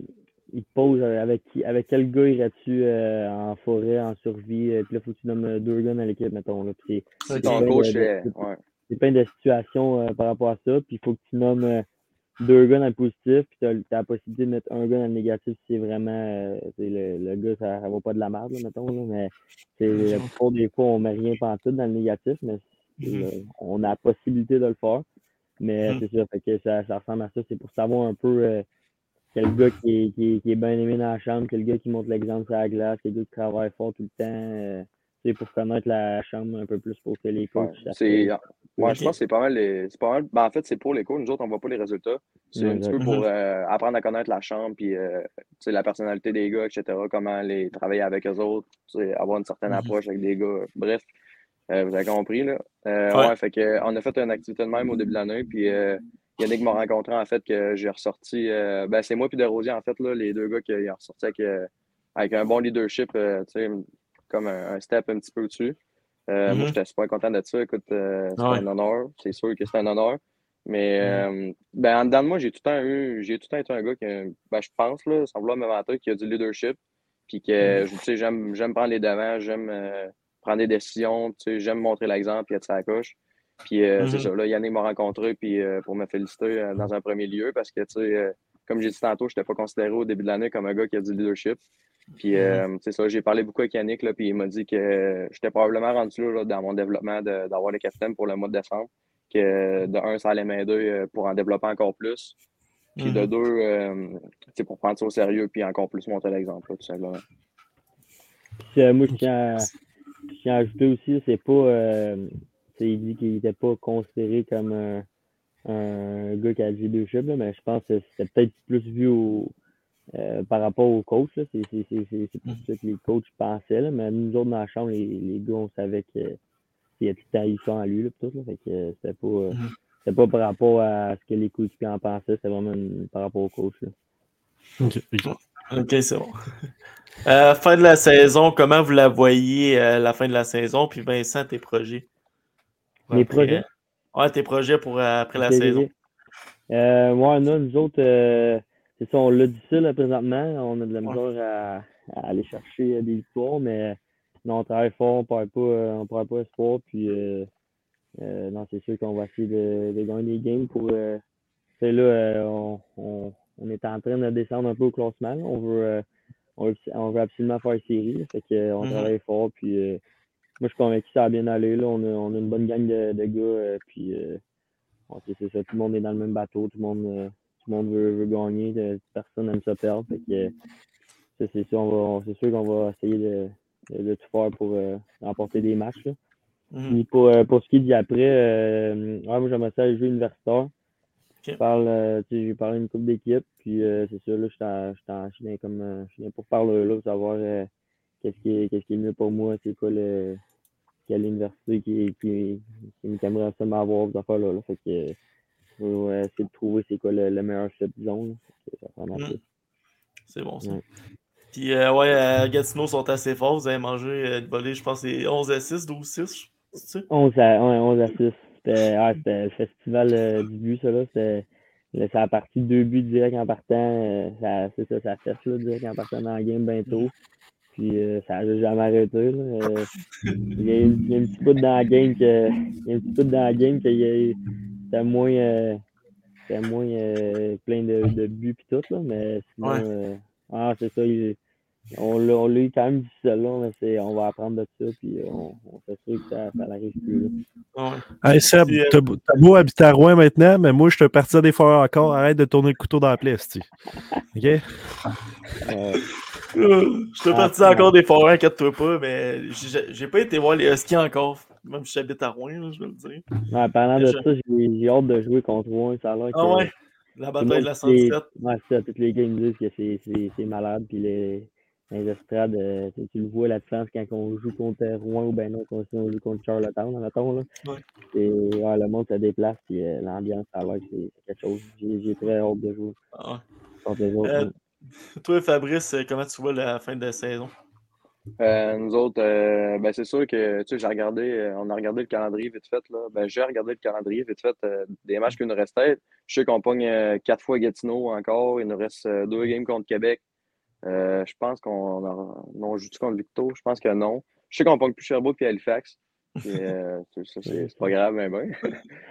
ils te posent avec qui, avec quel gars irais-tu euh, en forêt, en survie. euh, Puis là, faut que tu nommes deux gars dans l'équipe, mettons. Là, c'est- ton plein coach c'est plein de situations euh, par rapport à ça. Puis il faut que tu nommes euh, deux gars dans le positif. Puis tu as, la possibilité de mettre un gars dans le négatif si c'est vraiment. euh, c'est le, le gars, ça, ça vaut pas de la merde, là, mettons. Là, mais c'est, la plupart des fois, on met rien pantoute dans le négatif. Mais Mhm. euh, on a la possibilité de le faire. Mais Mhm. c'est ça, fait que ça, ça ressemble à ça. C'est pour savoir un peu euh, quel gars qui est, qui, est, qui est bien aimé dans la chambre, quel gars qui montre l'exemple sur la glace, quel gars qui travaille fort tout le temps. euh, c'est pour connaître la chambre un peu plus pour que les coachs. ouais, je pense que c'est pas mal. Les, c'est pas mal ben, en fait, c'est pour les coachs. Nous autres, on voit pas les résultats. C'est un petit peu pour euh, apprendre à connaître la chambre, puis euh, tu sais, la personnalité des gars, etc. Comment les travailler avec eux autres, tu sais, avoir une certaine Mhm. approche avec des gars. Bref, euh, vous avez compris. Là. Euh, Ouais. ouais. fait que, on a fait une activité de même au début de l'année, puis euh, Yannick m'a rencontré en fait que j'ai ressorti. euh, ben, c'est moi puis Desrosiers, en fait, là, les deux gars qui ont ressorti avec, euh, avec un bon leadership, euh, tu sais, comme un, un step un petit peu au-dessus. Euh, Mhm. Moi, j'étais super content de ça. Écoute, euh, c'est Ah ouais. un honneur. C'est sûr que c'est un honneur. Mais euh, ben, en dedans de moi, j'ai tout le temps eu, j'ai tout le temps été un gars qui, ben, je pense, là, sans vouloir me vanter, qui a du leadership. Puis que, Mhm. tu sais, j'aime, j'aime prendre les devants, j'aime prendre des décisions, tu sais, j'aime montrer l'exemple puis être sa coche. Puis c'est Mhm. ça, là, Yannick m'a rencontré puis, pour me féliciter dans un premier lieu parce que, tu sais, comme j'ai dit tantôt, je n'étais pas considéré au début de l'année comme un gars qui a du leadership. Puis, euh, c'est ça, j'ai parlé beaucoup avec Yannick, là, puis il m'a dit que j'étais probablement rendu là, là, dans mon développement d'avoir le capitaine pour le mois de décembre. Que de un, ça allait m'aider euh, pour en développer encore plus. Puis de Mhm. deux, euh, pour prendre ça au sérieux puis encore plus montrer l'exemple, tout simplement. Puis, euh, moi, je tiens, je tiens à ajouter aussi, c'est pas. euh, il dit qu'il n'était pas considéré comme un, un gars qui a du leadership, là, mais je pense que c'était peut-être plus vu au, euh, par rapport aux coachs. là. C'est c'est- c'est- c'est- c'est pour ça que les coachs pensaient. Là, mais nous autres, dans la chambre, les, les gars, on savait qu'il y a tout le temps en lui. Là, tout, là, fait que euh, c'était pas, euh, Mhm. c'était pas par rapport à ce que les coéquipiers en pensaient, c'était vraiment une- par rapport aux coachs. là. Ok, c'est bon. Euh, fin de la saison, comment vous la voyez euh, la fin de la saison? Puis Vincent, tes projets? Mes Après, projets? ouais, tes projets pour euh, après la saison. Euh, ouais, nous, nous autres, euh, c'est ça, on l'a difficile là, présentement. On a de la misère à, à aller chercher euh, des victoires, mais non, on travaille fort, on ne perd pas, euh, on perd pas espoir. Puis, euh, euh, non, c'est sûr qu'on va essayer de, de gagner des games pour. Euh, sais, là, euh, on, on, on est en train de descendre un peu au classement. là. On veut, euh, on veut, on veut absolument faire une série. là. Fait que, euh, on Mhm. travaille fort. Puis, euh, moi, je suis convaincu que ça va bien aller. Là. On, a, on a une bonne gang de, de gars. euh, puis, euh, c'est c'est ça, tout le monde est dans le même bateau, tout le monde, euh, le monde veut, veut gagner, personne n'aime ça perdre. Euh, c'est sûr, on va, sûr qu'on va essayer de, de, de tout faire pour euh, remporter des matchs. Là. Mhm. Puis pour, euh, pour ce qui est d'après, euh, ouais, moi j'aimerais ça jouer universitaire. Je parle, j'ai parlé d'une coupe d'équipe, puis c'est ça, là, je suis comme, je suis pour parler là, pour savoir qu'est-ce qui est, qu'est-ce qui est mieux pour moi, c'est quoi le, quelle université qui, qui, qui, qui aimerait ça m'avoir, ces affaires-là. Là. Fait que, euh, vais ouais, essayer de trouver c'est quoi le, le meilleur Mhm. un peu. C'est bon ça. Ouais. Puis euh, ouais, euh, Gatineau sont assez forts. Vous avez mangé euh, de voler, je pense, c'est 11 à 6, 12 à 6. C'est ça? 11 à, ouais, 11 à 6. C'était ouais, le festival euh, du but, ça. Là. C'était, là, ça a parti deux buts direct en partant. euh, ça, c'est ça, ça fait là, direct en partant dans la game bientôt. Puis euh, ça n'a jamais arrêté. Là. Euh, il, y a, eu- il y a un petit peu dans la game que. Il y a un petit peu dans la game que il y a c'était moins. euh, moins euh, plein de, de buts pis tout, là, mais sinon. Ouais. euh, ah, c'est ça. il- on l'a eu quand même difficile, là, mais c'est, on va apprendre de ça, puis on, on s'assure que ça, ça n'arrive plus. Là. Ouais. Hey Seb, t'as beau- habiter à Rouen maintenant, mais moi, je te partir des forêts encore. Arrête de tourner le couteau dans la plaie. OK? Je te Ah, parti c'est encore des forêts, inquiète-toi pas, mais j'ai j'ai pas été voir les Huskies encore. Même si j'habite à Rouen, là, je vais le dire. Ouais, parlant de Déjà. ça, j'ai hâte de jouer contre Rouen. Ça a l'air que. Ah ouais, la bataille de la qui est- 117. Ouais, c'est ça. Toutes les gars me disent que c'est- malade. Puis les, les estrades, euh, tu, tu le vois la différence quand on joue contre Rouen ou ben non, quand on joue contre Charlottetown, mettons. Là. Ouais. Et, ouais, le monde se déplace. Puis euh, l'ambiance, ça a l'air que c'est quelque chose. J'ai très hâte de jouer Ah ouais. contre les autres. Euh, ouais. Toi, Fabrice, comment tu vois la fin de la saison? Euh, nous autres, euh, ben c'est sûr que tu sais, j'ai regardé, euh, on a regardé le calendrier vite fait. Là. Ben, j'ai regardé le calendrier vite fait euh, des matchs qu'il nous restait. Je sais qu'on pogne euh, quatre fois Gatineau encore. Il nous reste deux games contre Québec. Je pense qu'on on joue contre Victo. Je pense que non. Je sais qu'on pogne plus Sherbrooke et Halifax. Euh, c'est- pas grave, mais ben.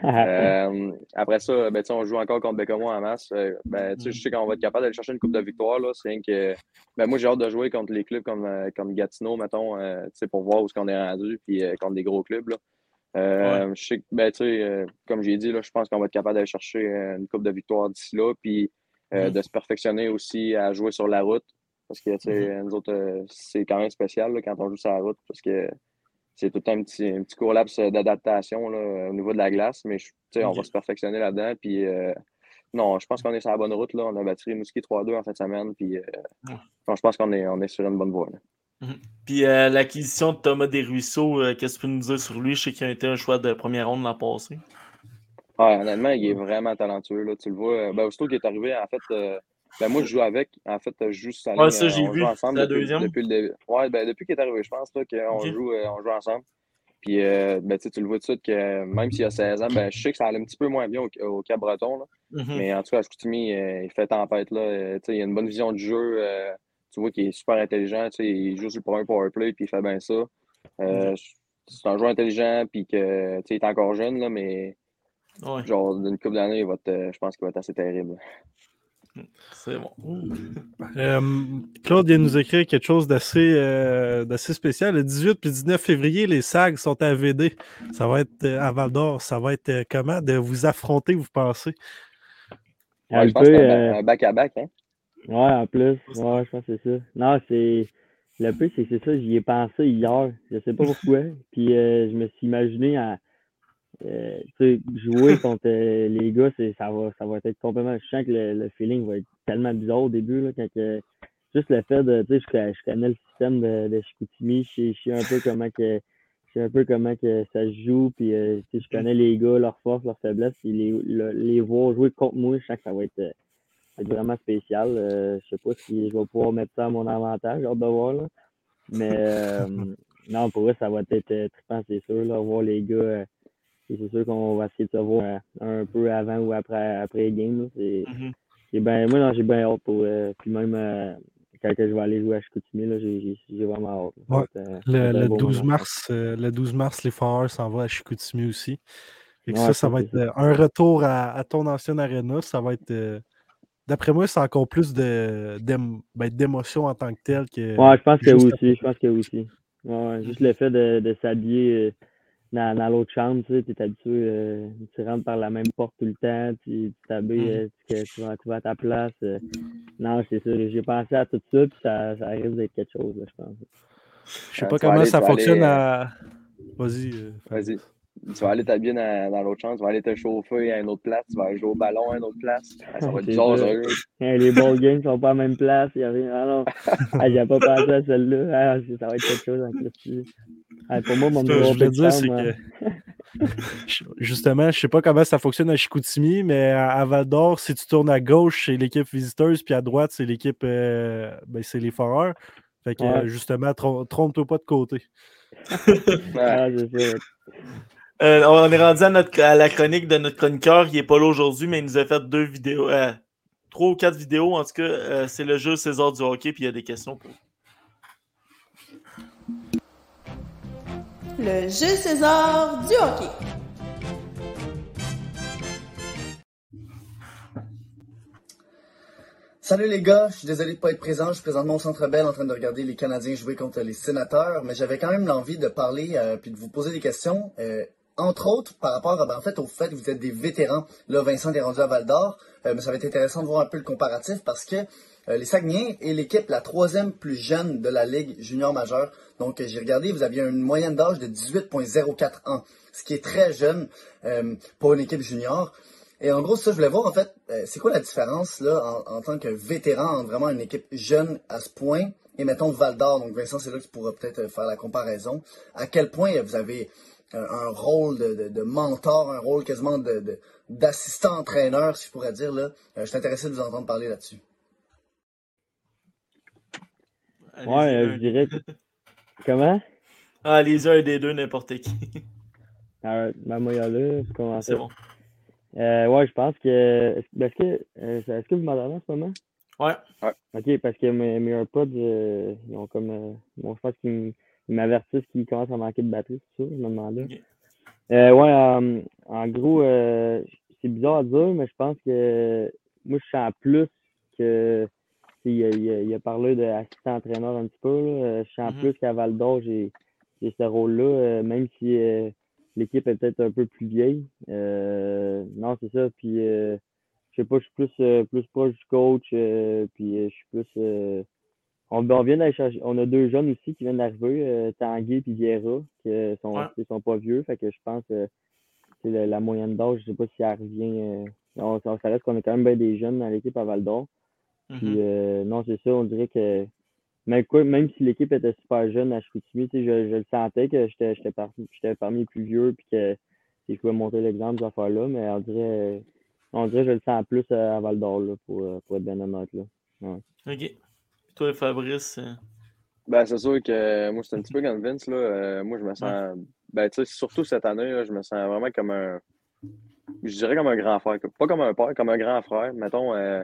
Euh, après ça, ben, on joue encore contre Bécomo en masse. Euh, ben, sais, je sais qu'on va être capable d'aller chercher une coupe de victoire. Là. C'est rien que, ben, moi, j'ai hâte de jouer contre les clubs comme, comme Gatineau, mettons, euh, pour voir où est-ce qu'on est rendu, puis contre des gros clubs. Là. Je sais que, ben, comme j'ai dit, je pense qu'on va être capable d'aller chercher une coupe de victoire d'ici là, puis Mhm. de se perfectionner aussi à jouer sur la route. Parce que, sais, nous autres, c'est quand même spécial là, quand on joue sur la route, parce que c'est tout un petit, un petit court laps d'adaptation au niveau de la glace, mais je- on va se perfectionner là-dedans. Puis, euh, non, je pense qu'on est sur la bonne route. Là. On a battu Rimouski 3-2 en fin de semaine, puis euh, non, je pense qu'on est, on est sur une bonne voie. là. Puis euh, l'acquisition de Thomas Desruisseaux, qu'est-ce que tu peux nous dire sur lui? Je sais qu'il a été un choix de première ronde l'an passé. Ouais, honnêtement, il est vraiment talentueux. Là. Tu le vois. Ben, aussitôt qu'il est arrivé, en fait, ben, moi, je joue avec. En fait, je joue sur sa Ouais, ça, j'ai on vu. joue ensemble la depuis, deuxième. depuis le début. Ouais, ben, depuis qu'il est arrivé, je pense là, qu'on joue, euh, on joue ensemble. Puis, euh, ben, tu le vois tout de suite que même s'il a 16 ans, ben, je sais que ça allait un petit peu moins bien au, au Cap-Breton. là. Mhm. Mais en tout cas, à Chicoutimi, euh, il fait tempête. Là. Euh, tu sais, il a une bonne vision du jeu. tu vois qu'il est super intelligent. tu sais, Il joue sur le premier powerplay puis il fait bien ça. Euh, C'est un joueur intelligent puis que tu sais, il est encore jeune, là, mais Ouais, genre d'une couple d'années, il va être, je pense qu'il va être assez terrible. C'est bon. Euh, Claude vient de nous écrire quelque chose d'assez euh, d'assez spécial. Le 18 puis 19 février, les SAG sont à VD. Ça va être euh, à Val d'Or. Ça va être euh, comment de vous affronter, vous pensez? Ouais, Un je pense que peu, c'est euh, un back-à-back. Hein? Ouais, en plus. Ouais, je pense que c'est ça. Non, c'est. Le plus, c'est c'est ça, j'y ai pensé hier. Je sais pas pourquoi. Puis euh, je me suis imaginé à euh, jouer contre euh, les gars, c'est, ça, va, ça va être complètement. Je sens que le, le feeling va être tellement bizarre au début. Là, quand que- juste le fait de. Tu sais, je, connais- je le système de, de Chicoutimi. Je sais, je sais un peu comment que. Je sais un peu comment que ça se joue, puis euh, je connais les gars, leurs forces, leurs faiblesses, puis les, le- les voir jouer contre moi, je sens que ça va être, euh, ça va être vraiment spécial. Euh, je sais pas si je vais pouvoir mettre ça à mon avantage, j'ai hâte de voir. Là. Mais non, pour eux, ça va être trippant, c'est sûr. Là, voir les gars, c'est sûr qu'on va essayer de se voir euh, un peu avant ou après, après les games. là. C'est, c'est ben, moi, non, j'ai bien hâte pour. euh, puis même euh, quand je vais aller jouer à Chicoutimi, là, j'ai, vraiment hâte. Ouais. euh, Le, va être un le beau 12 moment. mars, euh, le 12 mars, les Foreurs s'en vont à Chicoutimi aussi. Fait que Ouais, ça, ça va être un retour à, à ton ancienne arena. Ça va être. euh, D'après moi, c'est encore plus de, ben, d'émotion en tant que tel que. Ouais, je pense que oui aussi. Je pense que oui aussi. Ouais, ouais, juste le fait de, de s'habiller euh, dans, dans l'autre chambre, tu sais, es habitué, euh, tu rentres par la même porte tout le temps, tu tu t'habilles, Mhm. euh, tu, que tu, vas, vas à ta place. euh. non, c'est ça. J'ai pensé à tout ça, puis ça, ça risque d'être quelque chose, là, je pense. Je sais Euh, pas comment aller- ça fonctionne aller, à. Vas-y. euh, Vas-y. Tu vas aller t'habiller dans, dans l'autre chambre, tu vas aller te chauffer à une autre place, tu vas aller jouer au ballon à une autre place. Ah, ça va être bizarre. Hein, les ball games sont pas à la même place. Il y a rien. Ah non, ah, j'ai pas pensé à celle-là. Ah, ça va être quelque chose en Christie. Ah, pour moi, mon Ce que je voulais dire, c'est chambre, que. Je- Justement, je sais pas comment ça fonctionne à Chicoutimi, mais à, Val d'Or, si tu tournes à gauche, c'est l'équipe visiteuse, puis à droite, c'est l'équipe. euh, ben, c'est les Foreurs. Fait que, Ouais. euh, justement, trom- trompe-toi pas de côté. Ouais. Ah. Euh, on est rendu à, notre, à la chronique de notre chroniqueur. Il n'est pas là aujourd'hui, mais il nous a fait deux vidéos. euh, trois ou quatre vidéos. En tout cas, euh, c'est le jeu César du hockey, puis il y a des questions pour. Le jeu César du hockey. Salut les gars, je suis désolé de pas être présent. Je suis présentement au Centre Bell en train de regarder les Canadiens jouer contre les Sénateurs, mais j'avais quand même l'envie de parler euh, puis de vous poser des questions. euh, entre autres, par rapport ben, en fait, au fait que vous êtes des vétérans. Là, Vincent est rendu à Val d'Or, euh, mais ça va être intéressant de voir un peu le comparatif parce que les Saguenayens est l'équipe la troisième plus jeune de la Ligue junior majeure. Donc, euh, j'ai regardé, vous aviez une moyenne d'âge de 18,04 ans, ce qui est très jeune euh, pour une équipe junior. Et en gros, ça, je voulais voir, en fait, euh, c'est quoi la différence, là, en, en tant que vétéran, entre vraiment une équipe jeune à ce point, et mettons Val d'Or, donc Vincent, c'est là que tu pourras peut-être euh, faire la comparaison. À quel point euh, vous avez euh, un rôle de, de- mentor, un rôle quasiment d'assistant-entraîneur, si je pourrais dire, là. Euh, je suis intéressé de vous entendre parler là-dessus. Ouais, un- je dirais. Comment? Ah, les un des deux, n'importe qui. Alors, ben, moi, là, commencer. c'est bon. Euh, ouais, je pense que. Est-ce que, euh, est-ce que vous m'entendez en ce moment? Ouais. Ok, parce que mes, mes AirPods, euh, ils ont comme. euh, bon, je pense qu'ils m'avertissent qu'ils commencent à manquer de batterie, c'est ça, je me demandais. Ok. Euh, ouais, euh, en gros, euh, c'est bizarre à dire, mais je pense que moi, je sens plus que. Il a, il, a, il a parlé d'assistant-entraîneur un petit peu. Là. euh, Je sens Mhm. plus qu'à Val d'Or, j'ai ce rôle-là, euh, même si euh, l'équipe est peut-être un peu plus vieille. Euh, non, c'est ça. Puis, je sais pas, je suis plus, plus proche du coach. puis, je suis plus. on, on vient chercher. On a deux jeunes aussi qui viennent d'arriver, Tanguy et Vieira, qui sont, Ouais. sont pas vieux. Fait que je pense que c'est la, la moyenne d'âge, je sais pas si elle revient. on- ça, ça reste qu'on a quand même bien des jeunes dans l'équipe à Val d'Or. Puis, Mhm. euh, non, c'est ça, on dirait que même, quoi, même si l'équipe était super jeune à Chicoutimi, tu sais, je, je le sentais que j'étais j'étais parmi, j'étais parmi les plus vieux puis que je pouvais montrer l'exemple, ces affaires-là, mais on dirait, on dirait que je le sens plus à Val d'Or, là, pour, euh, pour être bien honnête. Là. Ouais. Ok. Puis toi, Fabrice. euh, Ben, c'est sûr que moi, c'est un petit peu comme Vince, là. Euh, moi, je me sens. Ben, tu sais, surtout cette année, là, je me sens vraiment comme un. Je dirais comme un grand frère. Pas comme un père, comme un grand frère. Mettons, euh,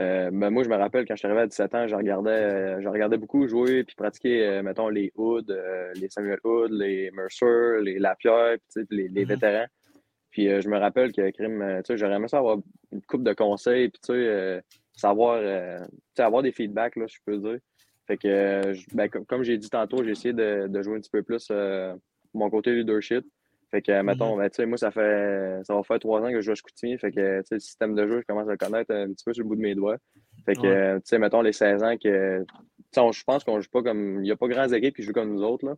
euh, ben, moi, je me rappelle quand je suis arrivé à 17 ans, je regardais, euh, je regardais beaucoup jouer puis pratiquer, euh, mettons, les Hood, euh, les Samuel Hood, les Mercer, les Lapierre, puis, les, les Mhm. vétérans. Puis euh, je me rappelle que Crime, euh, tu sais, j'aurais aimé ça avoir une coupe de conseils, puis tu sais, euh, savoir, euh, tu sais, avoir des feedbacks, là, je peux dire. Fait que, ben, comme, comme j'ai dit tantôt, j'ai essayé de, de jouer un petit peu plus euh, mon côté leadership. Fait que, mettons, ben, tu sais, moi, ça fait, ça va faire trois ans que je joue à Chicoutimi. Fait que, tu sais, le système de jeu, je commence à le connaître un petit peu sur le bout de mes doigts. Fait que, Ouais. euh, tu sais, mettons, les 16 ans que, tu sais, on- je pense qu'on joue pas comme, il y a pas grandes équipes qui jouent comme nous autres, là.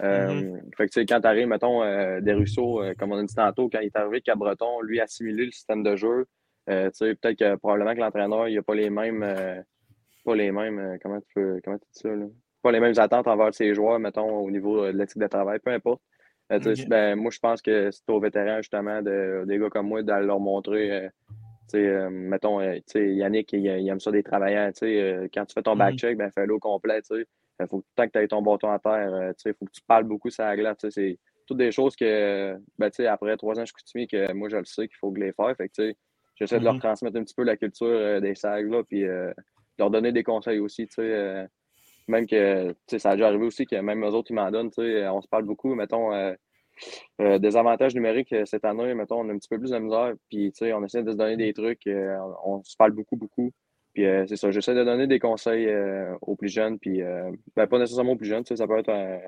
Euh, Fait que, tu sais, quand t'arrives, mettons, euh, des euh, comme on a dit tantôt, quand il est arrivé Cabreton, lui, assimiler le système de jeu, tu sais, peut-être que probablement que l'entraîneur, il a pas les mêmes, pas les mêmes, comment tu peux, comment tu dis ça, là? Pas les mêmes attentes envers ses joueurs, mettons, au niveau de l'éthique de travail, peu importe. Euh, ben, moi, je pense que c'est aux vétérans, justement, de, des gars comme moi, d'aller leur montrer, euh, tu sais, euh, mettons, euh, Yannick, il, il aime ça des travailleurs, tu sais, euh, quand tu fais ton Mhm. back-check, ben, fais-le au complet, tu sais. Il faut que tant que tu aies ton bâton à terre, tu sais, faut que tu parles beaucoup sur la glace, tu sais, c'est toutes des choses que, ben, tu sais, après trois ans, je continue que moi, je le sais qu'il faut que les faire, fait que, tu sais, j'essaie de leur Mhm. transmettre un petit peu la culture des sags, là, puis leur donner des conseils aussi, tu sais, même que, ça a déjà arrivé aussi que même eux autres, ils m'en donnent, on se parle beaucoup, mettons, euh, euh, des avantages numériques euh, cette année, mettons, on a un petit peu plus de misère, puis, on essaie de se donner des trucs, on, se parle beaucoup, beaucoup, puis c'est ça, j'essaie de donner des conseils aux plus jeunes, puis, ben, pas nécessairement aux plus jeunes, ça peut être un,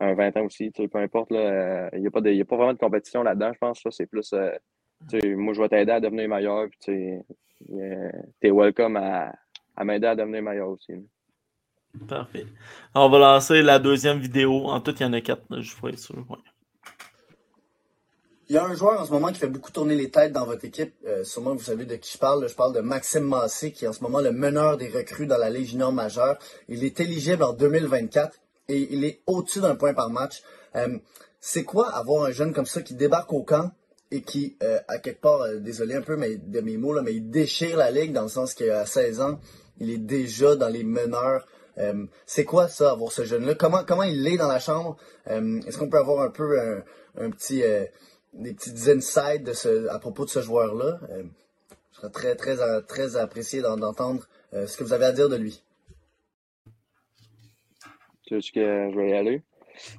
un 20 ans aussi, peu importe, il n'y a, a pas vraiment de compétition là-dedans, je pense, c'est plus, moi, je vais t'aider à devenir meilleur, puis, tu t'es welcome à, à m'aider à devenir meilleur aussi. Parfait. On va lancer la deuxième vidéo. En tout, il y en a quatre, je pourrais être sûr. Il y a un joueur en ce moment qui fait beaucoup tourner les têtes dans votre équipe. Euh, sûrement vous savez de qui je parle. Je parle de Maxime Massé, qui est en ce moment le meneur des recrues dans la Ligue junior majeure. Il est éligible en 2024 et il est au-dessus d'un point par match. Euh, c'est quoi avoir un jeune comme ça qui débarque au camp et qui, euh, à quelque part, euh, désolé un peu de mes mots, là, mais il déchire la Ligue dans le sens qu'à 16 ans, il est déjà dans les meneurs. Euh, c'est quoi ça, avoir ce jeune-là? Comment, comment il est dans la chambre? Euh, Est-ce qu'on peut avoir un peu un, un petit... euh, des petites insights de ce, à propos de ce joueur-là? Euh, je serais très, très, très apprécié d'en- d'entendre euh, ce que vous avez à dire de lui. Tu veux que je vais y aller?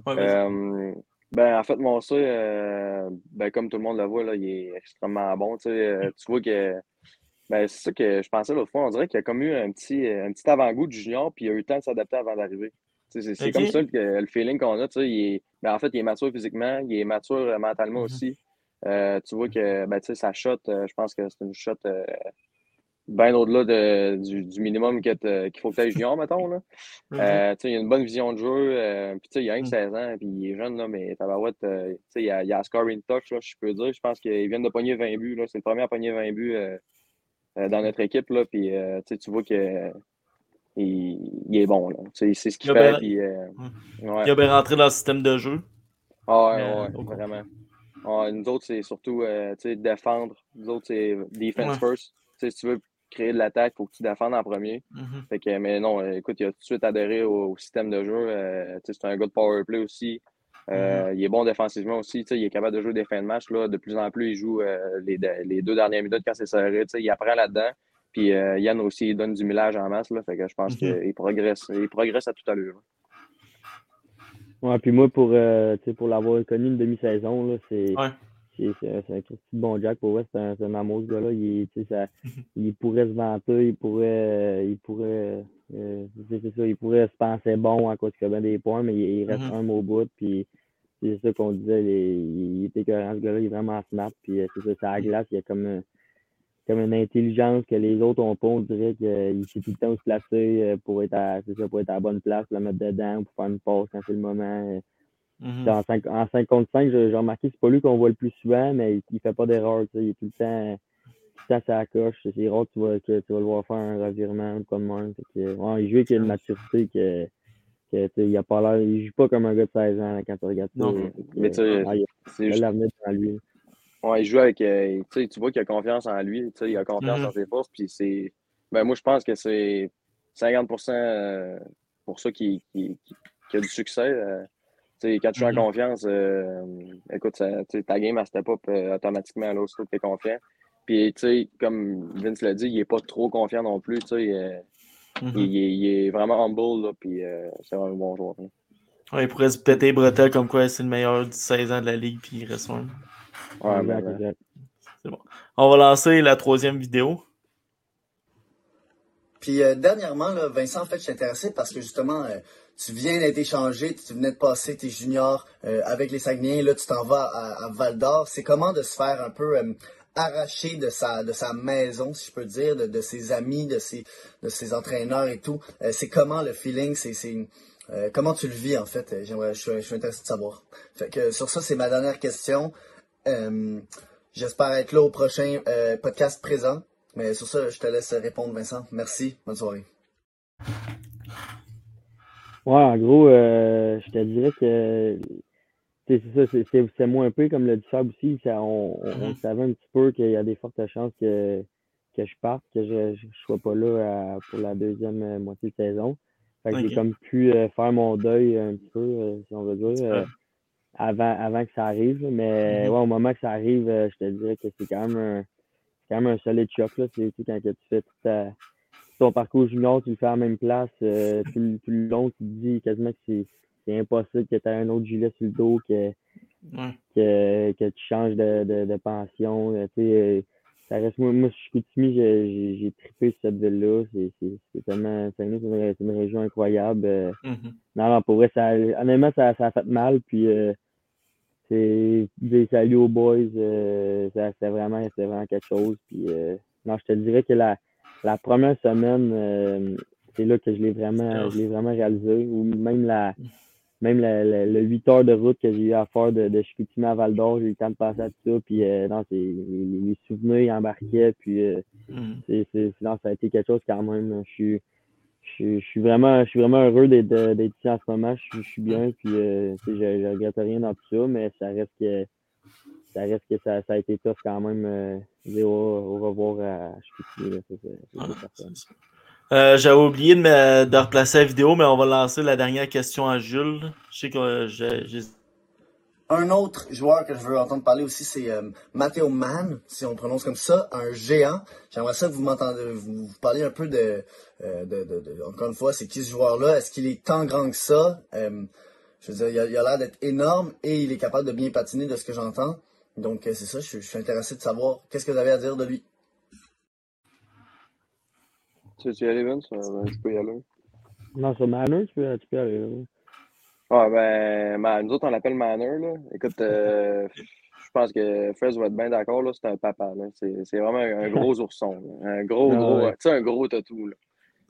Ouais. Euh, ben, en fait, mon euh, ben, comme tout le monde le voit, là, il est extrêmement bon. Euh, tu vois que ben, c'est ça que je pensais l'autre fois. On dirait qu'il a comme eu un petit, un petit avant-goût du junior, puis il a eu le temps de s'adapter avant d'arriver. C'est comme ça que, le feeling qu'on a. Il est, ben, en fait, il est mature physiquement, il est mature euh, mentalement Mhm. aussi. Euh, tu vois que ben, sa shot, euh, je pense que c'est une shot euh, bien au-delà de- du, du minimum qu'il faut que tu junior, mettons. Là. Mhm. Euh, sais, il a une bonne vision de jeu. euh, puis, il a rien que Mm. 16 ans, puis il est jeune, là, mais Tabarouette, euh, il a, il a scoring touch, là, je peux dire. Je pense qu'il vient de pogner 20 buts. C'est le premier à pogner 20 buts euh, euh, dans notre équipe. Là, puis, euh, tu vois que il, il est bon. Là. Sait ce qu'il fait. bien- Puis, euh, ouais. Il a bien rentré dans le système de jeu. Ah ouais, vraiment. Ouais, nous autres, c'est surtout euh, défendre. Nous autres, c'est defense Ouais. first. Si tu veux créer de l'attaque, il faut que tu défendes en premier. Mhm. Fait que, mais non, euh, écoute, il a tout de suite adhéré au, au système de jeu. Euh, c'est un gars de power play aussi. Euh, Mm-hmm. Il est bon défensivement aussi. Tu sais, il est capable de jouer des fins de match. Là. De plus en plus, il joue euh, les, les deux dernières minutes quand c'est serré. Tu sais, il apprend là-dedans. Puis euh, Yann aussi, il donne du millage en masse. Là. Fait que je pense Mhm. qu'il progresse. Il progresse à tout à l'heure. Ouais, puis moi, pour, euh, tu sais, pour l'avoir connu une demi-saison, là, c'est Ouais. c'est un bon Jack. Pour vrai, c'est un, c'est un amour, ce gars-là. Il, ça- Mhm. il pourrait se vanter, il pourrait, il pourrait, euh, c'est ça, il pourrait se penser bon à cause qu'il a bien des points, mais il, il reste Mhm. un mot au bout. Puis, c'est ça qu'on disait, il, il était cohérent, ce gars-là, il est vraiment smart. Puis euh, c'est ça, c'est à la glace, il y a comme, euh, comme une intelligence que les autres ont pas. On dirait qu'il sait tout le temps où se placer pour être à, ça, pour être à la bonne place, pour la mettre dedans, pour faire une pause quand c'est le moment. Mhm. Dans 5, en 5 contre 5, j'ai remarqué que c'est pas lui qu'on voit le plus souvent, mais il, il fait pas d'erreur. Il est tout le temps, temps la coche. C'est rare que tu, vas, que tu vas le voir faire un revirement ou quoi de même. Fait que, ouais, il joue avec une maturité que, que il a pas l'air. Il joue pas comme un gars de 16 ans là, quand tu regardes ça. Non. Mais tu sais, ouais, il c'est a juste- l'avenir devant lui. Ouais, il joue avec. euh, tu vois qu'il a confiance en lui. Il a confiance Mhm. en ses forces. Puis c'est. Ben, moi, je pense que c'est 50 euh, pour ça qu'il qu'il a du succès. euh. quand tu joues Mhm. en confiance, euh, écoute, ça, ta game, elle step up euh, automatiquement à l'autre, tu es confiant. Puis, tu sais, comme Vince l'a dit, il est pas trop confiant non plus. Tu sais, euh, Mhm. il, il est, il est vraiment humble. Là, puis, euh, c'est vraiment un bon joueur. là. Ouais, il pourrait se péter les bretelles comme quoi c'est le meilleur du 16 ans de la ligue, puis il reste un. Ouais, ben, ben. exact. C'est bon. On va lancer la troisième vidéo. Puis euh, dernièrement, là, Vincent, en fait, je suis intéressé parce que justement, euh, tu viens d'être échangé, tu venais de passer tes juniors euh, avec les Saguenayens, là, tu t'en vas à, à Val d'Or. C'est comment de se faire un peu arracher de sa de sa maison, si je peux dire, de, de ses amis, de ses de ses entraîneurs et tout. Euh, c'est comment le feeling, c'est c'est euh, comment tu le vis en fait? J'aimerais, je suis, je suis intéressé de savoir. Fait que sur ça, c'est ma dernière question. Euh, J'espère être là au prochain podcast présent. Mais sur ça, je te laisse répondre, Vincent. Merci. Bonne soirée. Ouais, en gros, je te dirais que c'est ça, c'est- c'est moins peu comme le Fab aussi. Ça, on, on, on Mhm. savait un petit peu qu'il y a des fortes chances que, que je parte, que je je sois pas là à- pour la deuxième euh, moitié de saison. Fait que j'ai comme pu euh, faire mon deuil un petit peu, euh, si on veut dire, euh, avant, avant que ça arrive. Mais Mhm. ouais, au moment que ça arrive, euh, je te dirais que c'est quand même un, quand même un solide choc. C'est, quand que tu fais tout ta- ton parcours junior, tu le fais à la même place euh, tout, tout le long, tu te dis quasiment que c'est, c'est impossible que tu aies un autre gilet sur le dos, que, Ouais. que, que tu changes de, de, de pension. euh, euh, ça reste, moi, moi, je suis Chicoutimi, j'ai, trippé sur cette ville-là. C'est, tellement, c'est une, une région incroyable. euh, Mhm. non, non, pour vrai, ça, honnêtement, ça, ça a fait mal. Puis, euh, c'est dire salut aux boys, euh, c'était vraiment, vraiment quelque chose. Puis, euh, non, je te dirais que la, la première semaine, c'est là que je l'ai vraiment, je l'ai vraiment réalisé. Ou même la, même la- le 8 heures de route que j'ai eu à faire de, de Chicoutimi à Val d'Or, j'ai eu le temps de passer à tout ça. Puis, euh, non, c'est, les, les souvenirs ils embarquaient. Puis, euh, c'est, c'est, non, ça a été quelque chose quand même. Je suis, je, je suis vraiment, je suis vraiment heureux d'être, d'être ici en ce moment. Je, suis- je suis bien, puis euh, je, je regrette rien dans tout ça, mais ça reste que ça reste que ça, ça a été tough quand même. Euh, dire au, au revoir à Chicoutimi, là, c'est, ça. Euh, J'avais oublié de, de replacer la vidéo, mais on va lancer la dernière question à Jules. Je sais que euh, Un autre joueur que je veux entendre parler aussi, c'est euh, Matteo Mann, si on prononce comme ça, un géant. J'aimerais ça que vous m'entendez, vous, vous parliez un peu de, euh, encore une fois, c'est qui ce joueur-là? Est-ce qu'il est tant grand que ça? Je veux dire, il a, l'air d'être énorme et il est capable de bien patiner de ce que j'entends. Donc, c'est ça, je, je suis intéressé de savoir qu'est-ce que vous avez à dire de lui. Tu veux y aller, Vince? Euh, ben, tu peux y aller. Non, sur Manor, tu peux, tu peux aller. là. Ouais, ben, nous autres, on l'appelle Manor, là. Écoute, euh, je pense que Fred va être bien d'accord, là. C'est un papa, là. C'est c'est vraiment un, gros ourson, là. Un gros, Ah gros, ouais. tu sais, un gros tatou, là.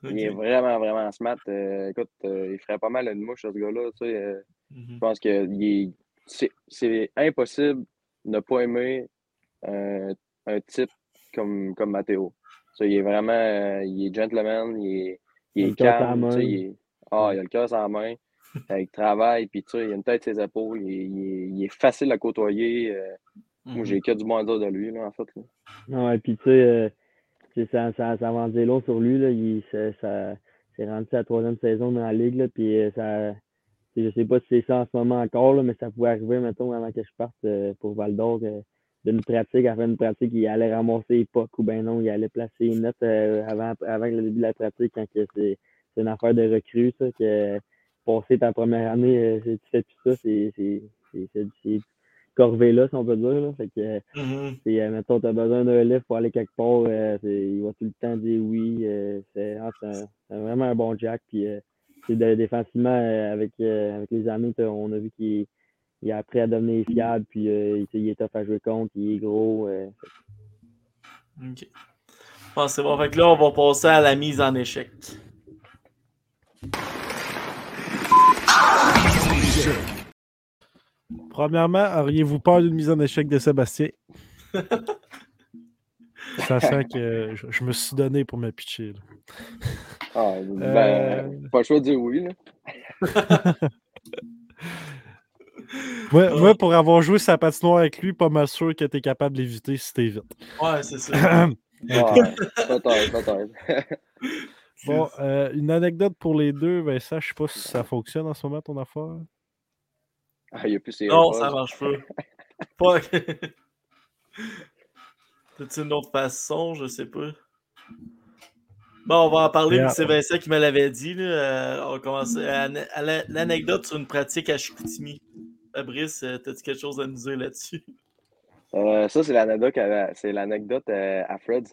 Il est vraiment, vraiment smart. Euh, écoute, euh, il ferait pas mal une mouche, ce gars-là, tu sais. euh, Mhm. je pense que il est- c'est c'est impossible de ne pas aimer un, un type comme, comme Matteo. Il est vraiment, euh, il est gentleman, il est, il Il a est calme, tu sais, main. il est- ah, il a le cœur la main, euh, il travaille, puis tu sais, il a une tête ses épaules, il est, il est- il est facile à côtoyer. euh, Moi, Mhm. j'ai que du bon à dire de lui, là, en fait. là. Ah Ouais, puis tu sais, euh, tu sais, ça, ça, ça va en dire long sur lui. Là. Il, ça, ça, c'est rendu sa troisième saison dans la ligue. Là, puis ça, je sais pas si c'est ça en ce moment encore, là, mais ça pouvait arriver, mettons, avant que je parte euh, pour Val d'Or, euh, d'une pratique, faire une pratique, il allait ramasser les pucks ou ben non, il allait placer une note euh, avant, avant le début de la pratique quand c'est, c'est une affaire de recrue, ça, que passer ta première année, euh, tu fais tout ça, c'est, c'est, c'est, c'est, c'est corvée là, si on peut dire. Là. Fait que, Mhm. c'est, euh, mettons, tu as besoin d'un livre pour aller quelque part, euh, il va tout le temps dire oui. euh, c'est, ah, vraiment un bon Jack. Puis, euh, c'est de- défensivement, euh, avec, euh, avec les t'as- on a vu qu'il il a appris à devenir fiable, puis euh, il, il est tough à jouer contre, il est gros. euh, Ok. Bon, c'est bon. Fait que là, on va passer à la mise en échec. Premièrement, auriez-vous peur d'une mise en échec de Sébastien? Sachant que je, je me suis donné pour me pitcher. là. Ah, ben, pas le choix de dire oui. Là. Moi, moi, pour avoir joué sa patinoire avec lui, pas mal sûr que tu es capable de l'éviter si t'es vite. Ouais, c'est ça. Ouais. Bon, euh, une anecdote pour les deux, Vincent, je sais pas si ça fonctionne en ce moment ton affaire. Ah, il n'y a plus ses non, ça marche pas. Fuck. T'as-tu une autre façon? Je sais pas. Bon, on va en parler, Yeah. c'est Vincent qui me l'avait dit. Là. Euh, on à, la- l'anecdote sur une pratique à Chicoutimi. Fabrice, euh, t'as-tu quelque chose à nous dire là-dessus? Euh, ça, c'est l'anecdote à, c'est l'anecdote euh, à Fred.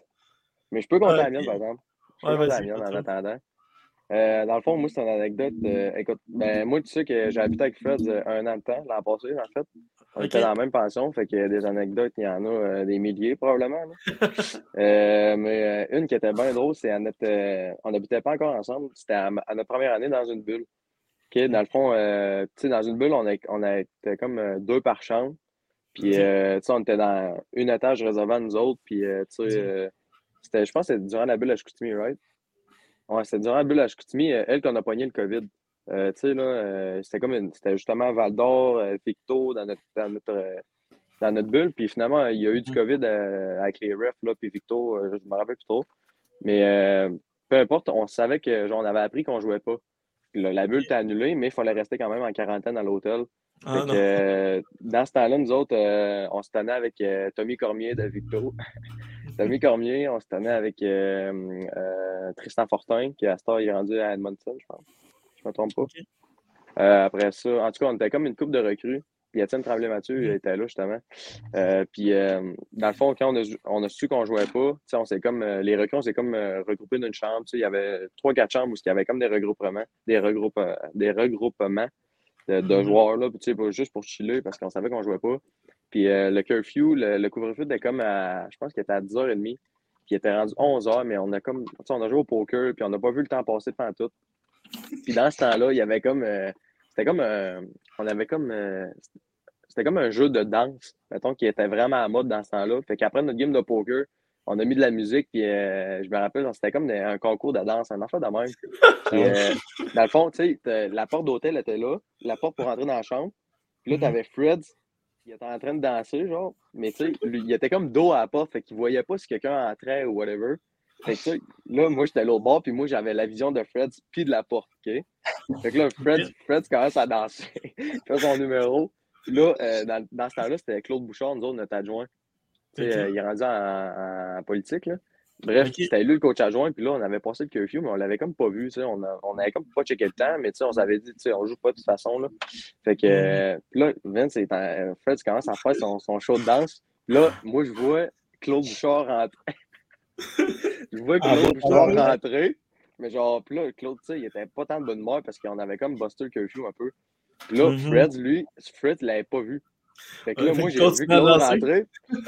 Mais je peux compter la mienne, par exemple. Je peux Ouais, compter la mienne en attendant. Euh, dans le fond, moi, c'est une anecdote. euh, écoute, ben, moi, tu sais que j'ai habité avec Fred un an de temps, l'an passé, en fait. On était dans la même pension, fait que des anecdotes, il y en a euh, des milliers, probablement. mais une qui était bien drôle, c'est on n'habitait pas encore ensemble. C'était à notre première année dans une bulle. Dans le fond, euh, tu sais, dans une bulle, on, a, on a était comme euh, deux par chambre. Puis, euh, tu sais, on était dans un étage réservé à nous autres. Puis, euh, tu sais, Ok. c'était, je pense que c'était durant la bulle à Chicoutimi, right? Ouais, c'était durant la bulle à Chicoutimi, elle qu'on a pogné le COVID. Tu sais, là, c'était comme une, c'était justement Val d'Or, Victo, dans notre, dans notre, dans notre bulle. Puis finalement, il y a eu du. COVID avec les refs, là, puis Victo, je me rappelle plus trop. Mais peu importe, on savait que, genre, on avait appris qu'on jouait pas. La bulle était annulée, mais il fallait rester quand même en quarantaine à l'hôtel. Ah, que, euh, dans ce temps-là, nous autres, euh, on se tenait avec euh, Tommy Cormier de Victo. Tommy Cormier, on se tenait avec euh, euh, Tristan Fortin, qui à ce temps il est rendu à Edmonton, je pense. Je me trompe pas. Euh, après ça, en tout cas, on était comme une coupe de recrues. Puis Étienne Tremblay-Mathieu il était là, justement. Euh, puis, euh, dans le fond, quand on a, on a su qu'on jouait pas, tu sais, on s'est comme, euh, les recrues, on s'est comme regroupés dans une chambre. tu sais, Il y avait trois, quatre chambres où il y avait comme des regroupements, des, regroupe, des regroupements de, de Mhm. joueurs, là, juste pour chiller parce qu'on savait qu'on jouait pas. Puis le curfew, le, le couvre-feu était comme à, je pense qu'il était à 10h30, puis il était rendu 11h, mais on a comme, tu sais, on a joué au poker, puis on n'a pas vu le temps passer pendant tout. Puis dans ce temps-là, il y avait comme, c'était comme, euh, on avait comme, euh, c'était comme un jeu de danse, mettons, qui était vraiment à mode dans ce temps-là. Fait qu'après notre game de poker, on a mis de la musique, puis euh, je me rappelle, c'était comme des- un concours de danse, un enfant de même. Puis, euh, dans le fond, tu sais, la porte d'hôtel était là, la porte pour entrer dans la chambre. Puis là, Mhm. t'avais Fred, il était en train de danser, genre, mais tu sais, il était comme dos à la porte, fait qu'il voyait pas si quelqu'un entrait ou whatever. Fait que là, moi, j'étais à l'autre bord, puis moi, j'avais la vision de Fred, puis de la porte, OK? Fait que là, Fred, Fred commence à danser, il fait son numéro. Puis là, euh, dans, dans ce temps-là, c'était Claude Bouchard, nous autres, notre adjoint. Tu sais, Ok. euh, il est rendu en, en politique, là. Bref, Ok. c'était lui le coach adjoint, puis là, on avait passé le curfew, mais on l'avait comme pas vu, tu sais, on, a- on avait comme pas checké le temps, mais tu sais, on s'avait dit, tu sais, on joue pas de toute façon, là. Fait que, euh, puis là, Vince, est en, Fred commence à faire son, son show de danse, puis là, moi, je vois Claude Bouchard rentrer. je vois Ah, Claude Bouchard rentrer, mais genre, puis là, Claude, tu sais, il était pas tant de bonne humeur parce qu'on avait comme busté le curfew un peu. Puis là, Mhm. Fred, lui, Fred, il l'avait pas vu. Fait que là, moi, j'ai vu Claude rentrer.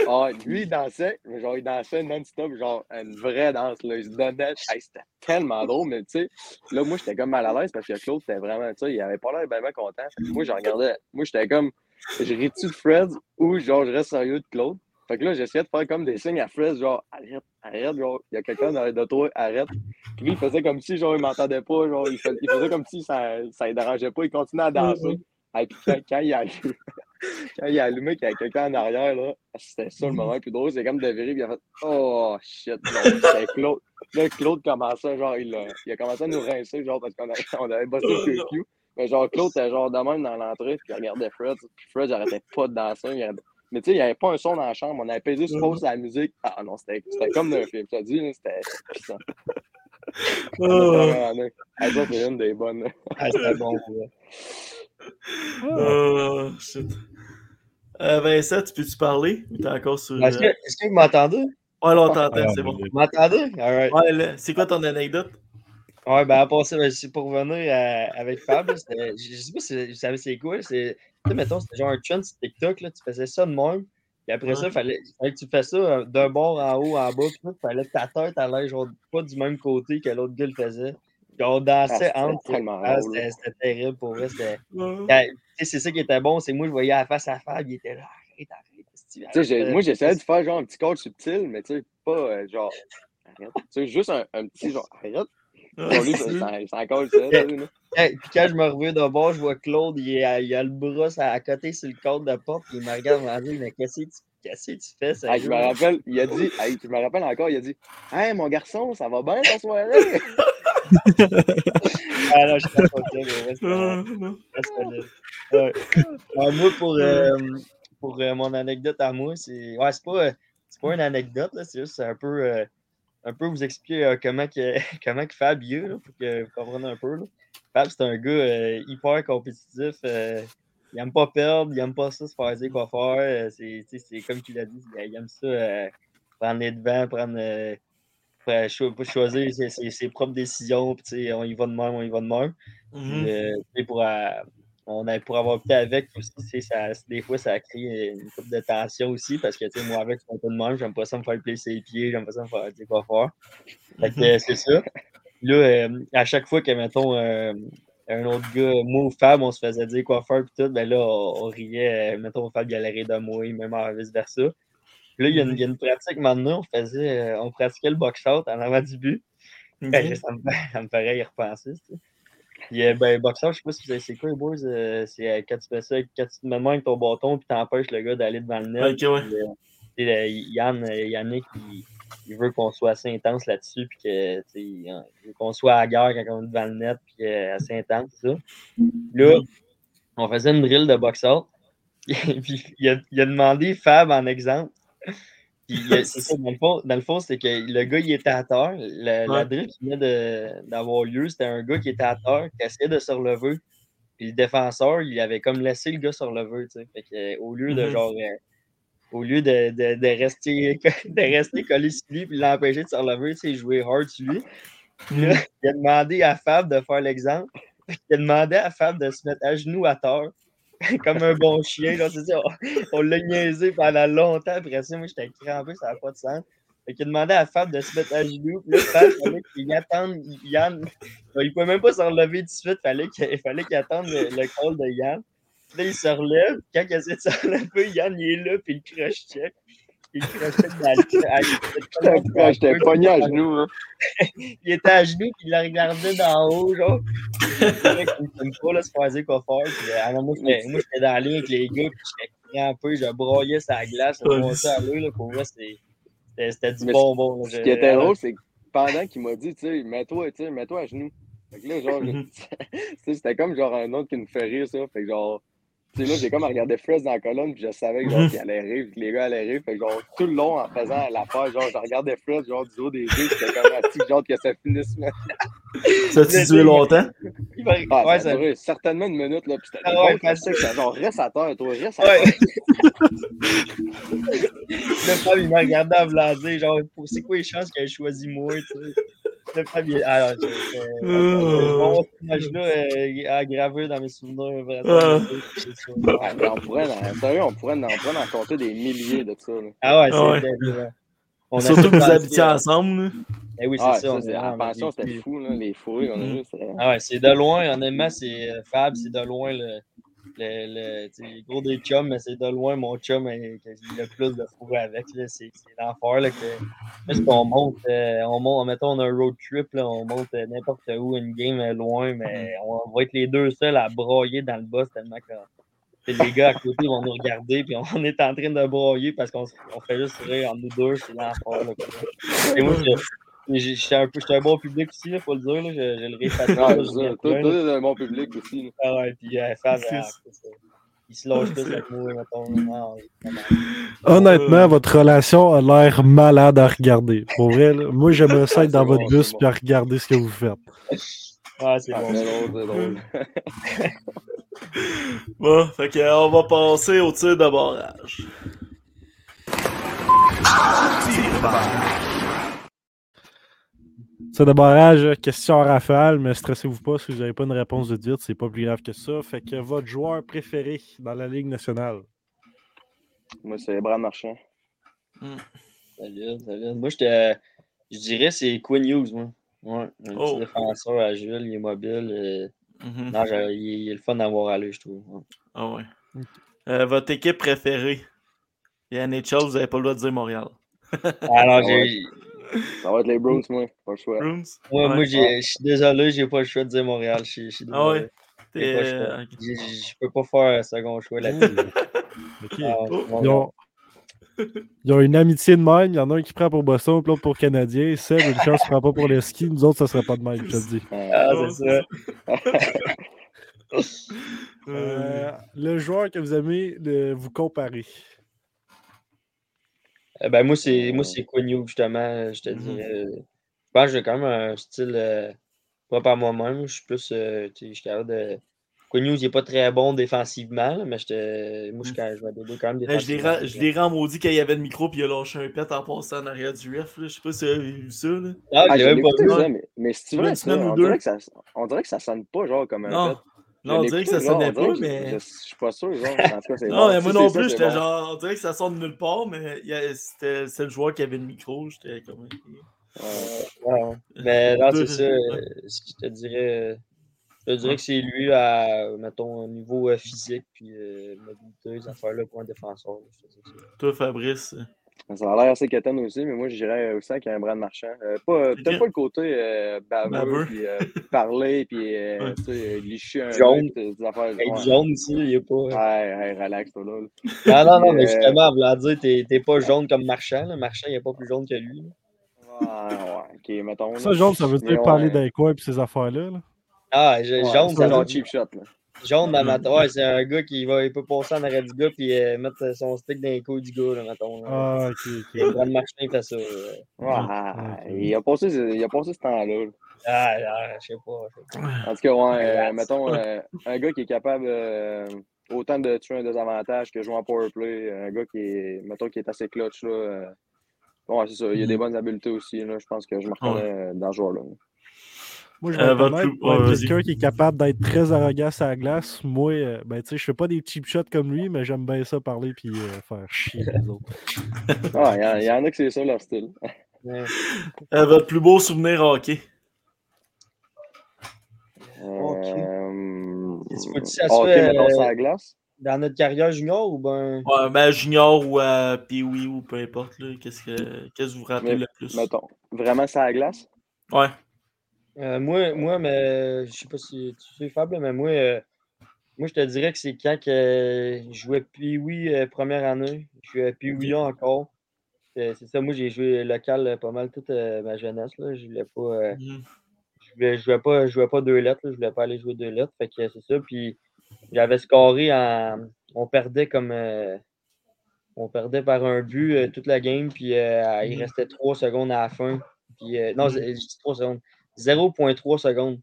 Ah, lui, il dansait, mais genre, il dansait non-stop, genre, une vraie danse, là. Il se donnait. Hey, c'était tellement drôle, mais tu sais, là, moi, j'étais comme mal à l'aise parce que Claude, c'était vraiment, tu sais, il avait pas l'air bien, bien content. Fait que moi, je regardais, moi, j'étais comme, je ris-tu de Fred ou genre, je reste sérieux de Claude? Fait que là, j'essayais de faire comme des signes à Fred, genre, arrête, arrête, genre, il y a quelqu'un dans de toi, arrête. Puis lui, il faisait comme si, genre, il m'entendait pas, genre, il faisait, il faisait comme si ça, ça ne dérangeait pas, il continuait à danser. Et puis quand, quand il a allumé, quand il a allumé qu'il y avait quelqu'un en arrière, là, c'était ça le moment le plus drôle. C'est comme de virer, puis il a fait Oh shit, non, c'était Claude. Là, Claude commençait, genre, il a, il a commencé à nous rincer, genre, parce qu'on avait, on avait bossé le curfew. Mais genre, Claude était genre de même dans l'entrée, puis il regardait Fred. Puis Fred, j'arrêtais pas de danser. il arrêtait- Mais tu sais, il n'y avait pas un son dans la chambre. On avait pesé sur pause la musique. Ah non, c'était c'était comme d'un film. Je te dis, c'était puissant. Ça, c'est une des bonnes. Ah, c'était bon, ouais. Oh, shit. Euh, Vincent, tu peux-tu parler? Ou t'es encore sur. Est-ce que, est-ce que vous m'entendez? Ouais, là, on t'entend, Ah, c'est bon. Vous m'entendez? All right. Ouais, là, c'est quoi ton anecdote? Ouais, ben, à part ça, ben, c'est pour revenir à- avec Fab, là, je sais pas si vous savez c'est quoi, c'est, tu sais, mettons, c'était genre un trend sur TikTok, là, tu faisais ça de même, puis après ça, Ouais. il fallait, fallait que tu fais ça euh, d'un bord en haut, en bas, puis tout, fallait que ta tête allait genre pas du même côté que l'autre gars le faisait. Puis on dansait Ah, c'était entre. Ah, c'était, terrible pour vrai. C'était, Ouais. sais, c'est ça qui était bon, c'est moi, je voyais la face à Fab, il était là, arrête, arrête. arrête, moi, j'essayais de faire genre un petit code subtil, mais tu sais, pas euh, genre. Arrête. Tu sais, juste un, un petit genre. Arrête. Lui, c'est- ça- ça- encore ça. Hey, puis quand je me reviens de bord, je vois Claude, il a, il a le bras à, côté sur le cadre de porte, puis il me regarde, il me dit, mais qu'est-ce que tu, qu'est-ce que tu fais, Hey, sérieux? je me rappelle, il a dit, hey, je me rappelle encore, il a dit Hey, mon garçon, ça va bien ta soirée? Ah non, je suis pas content, mais ouais. Ouais. Ah, moi, pour, euh, pour euh, mon anecdote à moi, c'est. Ouais, c'est pas, euh, pas une anecdote, c'est juste un peu. Un peu vous expliquer euh, comment, que, comment que Fab y est, là, pour que vous compreniez un peu. Là. Fab, c'est un gars euh, hyper compétitif. euh, il aime pas perdre, il aime pas ça, se faire dire quoi faire. c'est, comme tu l'as dit, il aime ça, prendre les devants, prendre. cho- choisir ses, ses- ses propres décisions, on y va de même, on y va de même. Sais, pour, on a, pour avoir été avec aussi, ça, des fois, ça a créé une couple de tension aussi, parce que tu sais, moi, avec, je suis un peu de même, j'aime pas ça me faire placer les pieds, j'aime pas ça me faire dire quoi faire. Fait que euh, c'est ça. Là, euh, à chaque fois que, mettons, euh, un autre gars, moi ou Fab, on se faisait dire quoi faire, puis tout, ben là, on, on riait, mettons, Fab galérait de moi, même vice-versa. Puis là, il y, a une, il y a une pratique maintenant, on faisait, on pratiquait le box-out en avant du but. Ben, ça, me, ça me ferait y repenser, tu sais. Puis, euh, ben, box-out, je sais pas si vous savez c'est quoi, les boys, euh, c'est euh, quand tu fais ça, quand tu te mets avec ton bâton, puis t'empêches le gars d'aller devant le net. Ok, ouais. Puis, euh, Yann, euh, Yannick, il, il veut qu'on soit assez intense là-dessus, puis que, tu sais, il il veut qu'on soit à guerre quand on est devant le net, puis euh, assez intense, ça. Là, on faisait une drill de box-out, puis il a, il a demandé Fab en exemple. A- c'est ça, dans le fond, dans le fond, c'est que le gars, il était à terre. La Ouais. drill qui venait d'avoir lieu, c'était un gars qui était à terre, qui essayait de se relever. Puis le défenseur, il avait comme laissé le gars se relever, tu sais. Fait que, euh, au lieu de Mhm. genre. euh, au lieu de, de, de rester, de rester collé sur lui puis l'empêcher de se relever, tu sais, il jouait hard sur lui. Puis là, il a demandé à Fab de faire l'exemple. Il a demandé à Fab de se mettre à genoux à terre, comme un bon chien. C'est ça, on on l'a niaisé pendant longtemps. Après ça, moi, j'étais crampé, ça n'a pas de sens. Fait qu'il a demandé à Fab de se mettre à genoux. Puis là, Fab, il fallait qu'il attende Yann. Il pouvait même pas se relever tout de suite. Fallait fallait qu'il attende le, call de Yann. Puis là, il se relève. Quand il essaie de se relever, Yann, il est là, puis il crush check. Il dans le j'étais pogné à genoux, hein. Il était à genoux, puis il la regardait d'en haut, genre. Il ne me pas, là, se faire dire quoi faire. Puis, euh, moi, j'étais moi, j'étais dans la ligne avec les gars, puis j'étais crampé, je broyais sa glace, je montais à l'eau, là, pour moi, c'était c'était- c'était du Mais bonbon. là. Ce qui était drôle, c'est que pendant qu'il m'a dit, tu sais, mets-toi, tu sais, mets-toi à genoux. Fait que là, genre, Mhm. tu sais, c'était comme genre un autre qui nous fait rire, ça. Fait que genre, tu sais, là, j'ai comme regardé Fresh dans la colonne, puis je savais que genre, Mhm. qu'il allait rire, puis que les gars allaient rire. Fait que genre, tout le long, en faisant l'affaire, genre, je regardais Fresh, genre, du haut des yeux, j'étais comme assis, genre, que ça finisse. Ça a-tu duré longtemps? il va- Ah, ouais, ça a duré certainement une minute, là, puis c'était Ah ouais, c'était genre, reste à terre, toi, reste à Ouais. terre. Le Fab, il m'a regardé voulant dire, genre, c'est quoi les chances qu'elle choisit moi, tu sais? Le il alors, j'ai- Oh. bon, ce image-là est aggravé dans mes souvenirs, Ah. vraiment. C'est sûr. Ouais, on pourrait, en, sérieux, on pourrait, en- on pourrait en compter des milliers de ça, là. Ah ouais, Ah ouais. On a Surtout tout que vous habitiez à- ensemble. Eh oui, c'est Ah, ça. ça, on c'est- a- en on a pension, c'était fou, là, les a vus, c'était... Ah ouais, c'est de loin, honnêtement, c'est euh, Fab, c'est de loin le. Le, le gros des chums, mais c'est de loin mon chum euh, que j'ai le plus de fourré avec. C'est l'enfer. Parce qu'on monte, euh, on monte, mettons, on a un road trip, là, on monte euh, n'importe où, une game euh, loin, mais on va être les deux seuls à broyer dans le boss tellement que les gars à côté vont nous regarder, puis on est en train de broyer parce qu'on fait juste rire entre nous deux, c'est l'enfer. Et moi, j'étais un, peu- j'étais un bon public aussi, il faut le dire. Là, je, je le. Ah, toi, là. t'es un bon public aussi, là. Ah ouais, puis euh, euh, ça. c'est ça. il se lâche tous avec moi, mettons. Honnêtement, votre relation a l'air malade à regarder. Pour vrai, là. moi, j'aimerais ça être dans bon, votre bus bon. et à regarder ce que vous faites. Ouais, c'est Ah, bon. c'est drôle, c'est drôle. Bon, fait que, euh, on va passer au tir de barrage. Ça de barrage, euh, question rafale, mais stressez-vous pas si vous n'avez pas une réponse de vite, c'est pas plus grave que ça. Fait que votre joueur préféré dans la Ligue nationale? Moi, c'est Brad Marchand. Solide, solide. Moi, j'étais- je dirais c'est Quinn Hughes, moi. Ouais, un Oh. petit défenseur agile, il est mobile. Mhm. Non, il, est- il est le fun d'avoir à lui, je trouve. Ouais. Ah ouais. Euh, votre équipe préférée? Et NHL, vous n'avez pas le droit de dire Montréal. Alors, Ah j'ai. Ça va être les Bruins, moi. Pas le choix. Bruins? Moi, Ouais. moi j'ai- je suis désolé, j'ai pas le choix de dire Montréal. Ah ouais? euh, Je peux pas faire un second choix là-dessus. Ok. Ah, Oh. Ils ont, ils ont une amitié de même. Il y en a un qui prend pour Boston, puis l'autre pour Canadien. Seb, une chance, ne prend pas pour le ski. Nous autres, ça serait pas de même, je te le dis. Ah, Oh, c'est ça. Euh, le joueur que vous aimez de vous comparer. Euh, ben, moi, c'est moi c'est Quinn Hughes, justement. Je te Mhm. dirais. euh, Je pense que j'ai quand même un style euh, propre à moi-même. Je suis plus. euh, tu sais, je suis capable de. Quinn il n'est pas très bon défensivement, là, mais moi, je suis quand- je vais quand même défensivement. ren- je l'ai rend maudit quand il y avait le micro puis il a lâché un pet en passant en arrière du ref. là. Je sais pas si vous avez vu ça. Là. Ah, Ah, je même l'ai pas vu. ça, mais, mais c'est ça, semaine ou on, deux. dirait que ça, on dirait que ça sonne pas genre comme un Non. pet. Non, on Je dirait que ça sonnait pas, mais. Je, je suis pas sûr, genre. En tout cas, c'est Non, mais moi non plus, j'étais genre. On dirait que ça sort de nulle part, mais il y a- c'était c'est le joueur qui avait le micro. J'étais comme. Ouais. Mais non, c'est ça. euh, ce que je te dirais. Je te dirais que c'est lui à, mettons, au niveau euh, physique puis euh, mobilité, ces affaires-là pour un défenseur. je. Toi, Fabrice. Ça a l'air assez quétaine aussi, mais moi, je dirais aussi qu'il y a un Brad Marchand. Euh, pas, Ok. Peut-être pas le côté euh, baveux, puis euh, parler, puis euh, Ouais. tu sais, licher un Jaune. des affaires. Ouais. jaune ici, il est pas. Ouais, ouais, relax, toi, là. Non, non, non, mais Euh, justement, en voulant dire, t'es t'es pas jaune comme Marchand. Là. Marchand, il n'est pas plus jaune que lui. là. Ouais, ouais, ok, mettons. Ça, là. jaune, ça veut Mais dire parler ouais. d'un coin et ces affaires-là. là. Ah, jaune, c'est ça genre veut dire cheap shot, là. Jaune dans ma Ouais, c'est un gars qui va, il peut passer en arrière du gars puis euh, mettre son stick dans les couilles du gars, là, mettons. Ah, ok, ok. Brad Marchand, il fait ça. ok. il a passé, ce- il a passé ce temps-là. là. Ah, ah, je sais pas. je sais pas. En tout cas, ouais, euh, mettons, euh, un gars qui est capable euh, autant de tuer un désavantage que jouer en powerplay, un gars qui est, mettons, qui est assez clutch, là. euh, ouais, c'est ça, il a des bonnes habiletés aussi, là. Je pense que je me reconnais dans ce joueur-là. Moi, je vais Euh, être quelqu'un qui est capable d'être très arrogant sur la glace. Moi, euh, ben, tu sais, je fais pas des cheap shots comme lui, mais j'aime bien ça parler puis euh, faire chier les autres. Ah, il y, en- il y en a que c'est ça leur style. Ouais. Euh, votre plus beau souvenir hockey? Euh, que ok, euh, ça à la glace? Dans notre carrière junior ou ben? Ouais, ben junior ou à Pee-Wee ou peu importe. là, Qu'est-ce que qu'est-ce que vous vous rappelez Mais- le plus? Mettons, vraiment ça à la glace? Ouais. Euh, moi, moi, mais je sais pas si tu sais, Fab, mais moi, euh, moi, je te dirais que c'est quand que je jouais Pee-Wee euh, première année. Je jouais Pee-Wee encore. C'est ça, moi, j'ai joué local euh, pas mal toute ma jeunesse. Là. Je voulais pas. Mhm. je voulais, je jouais pas, je jouais pas deux lettres. là. Je voulais pas aller jouer deux lettres. Fait que c'est ça. Puis j'avais scoré en. On perdait comme. on perdait par un but toute la game. Puis il Mhm. restait trois secondes à la fin. Puis non, Mhm. j'ai dit trois secondes. 0.3 secondes.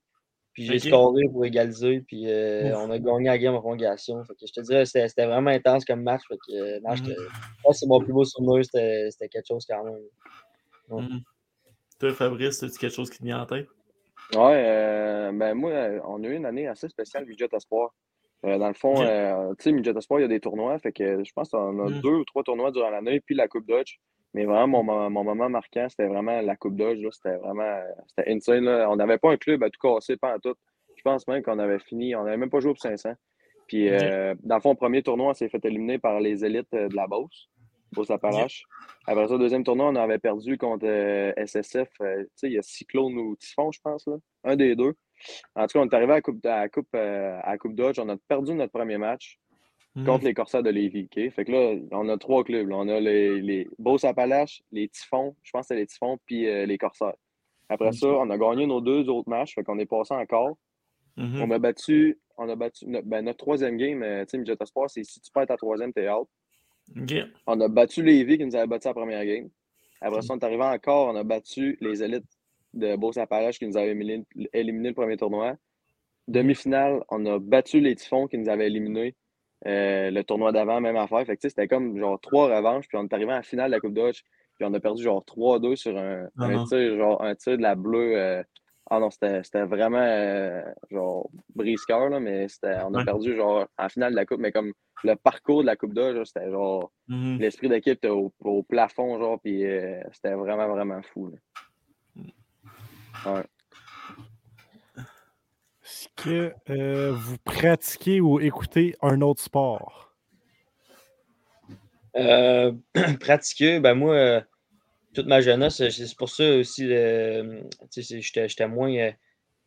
Puis j'ai Ok. scoré pour égaliser. Puis euh, on a gagné la game en prolongation. Fait que je te dirais, c'était vraiment intense comme match. Fait que, euh, non, Mhm. j'étais- je pense que c'est mon plus beau souvenir. C'était c'était quelque chose quand même. Ouais. Mhm. Toi, Fabrice, as-tu quelque chose qui te vient en tête? Ouais, euh, ben moi, on a eu une année assez spéciale Midget Espoir. Euh, dans le fond, euh, tu sais, Midget Espoir, il y a des tournois, fait que je pense qu'on a Mm. deux ou trois tournois durant l'année, puis la Coupe Dodge. Mais vraiment, mon, mo- mon moment marquant, c'était vraiment la Coupe Dodge. là. C'était vraiment euh, c'était insane. là. On n'avait pas un club à tout casser, pas en tout. Je pense même qu'on avait fini, on n'avait même pas joué pour 500. Puis, euh, dans le fond, premier tournoi, on s'est fait éliminer par les élites euh, de la Beauce, Beauce-Appalaches. Après ça, deuxième tournoi, on avait perdu contre euh, SSF. euh, tu sais, il y a Cyclone ou Typhon, je pense, là. Un des deux. En tout cas, on est arrivé à la Coupe, à la coupe, à la coupe Dodge. On a perdu notre premier match Mhm. contre les Corsaires de Lévis. Fait que là, on a trois clubs. là. On a les, les Beauce-Appalaches, les Typhons, je pense que c'est les Typhons, puis euh, les Corsaires. Après ça, on a gagné nos deux autres matchs. Fait qu'on est passé encore. Mhm. On a battu, on a battu notre, ben, notre troisième game. tu sais, Midget c'est si tu perds ta troisième, t'es out. On a battu Lévis qui nous avait battu la première game. Après ça, on est arrivé encore, on a battu les élites de Beauce-Appalaches qui nous avaient éliminé, éliminé le premier tournoi. Demi-finale, on a battu les Typhons qui nous avaient éliminé le tournoi d'avant, même affaire. Fait que c'était comme genre trois revanches, puis on est arrivé en finale de la Coupe Dodge. Puis on a perdu genre 3-2 sur un, Ah un tir, genre un tir de la bleue. euh, ah non, c'était vraiment euh, genre brise-cœur, là, mais c'était, on a Ouais. perdu genre en finale de la Coupe, mais comme le parcours de la Coupe là, c'était genre Mhm. l'esprit d'équipe était au, au plafond, genre, puis euh, c'était vraiment, vraiment fou. là. Ouais. Est-ce que euh, vous pratiquez ou écoutez un autre sport? Euh, pratiquer, ben moi, euh, toute ma jeunesse, c'est pour ça aussi, euh, tu sais, c'est- j'étais moins, euh,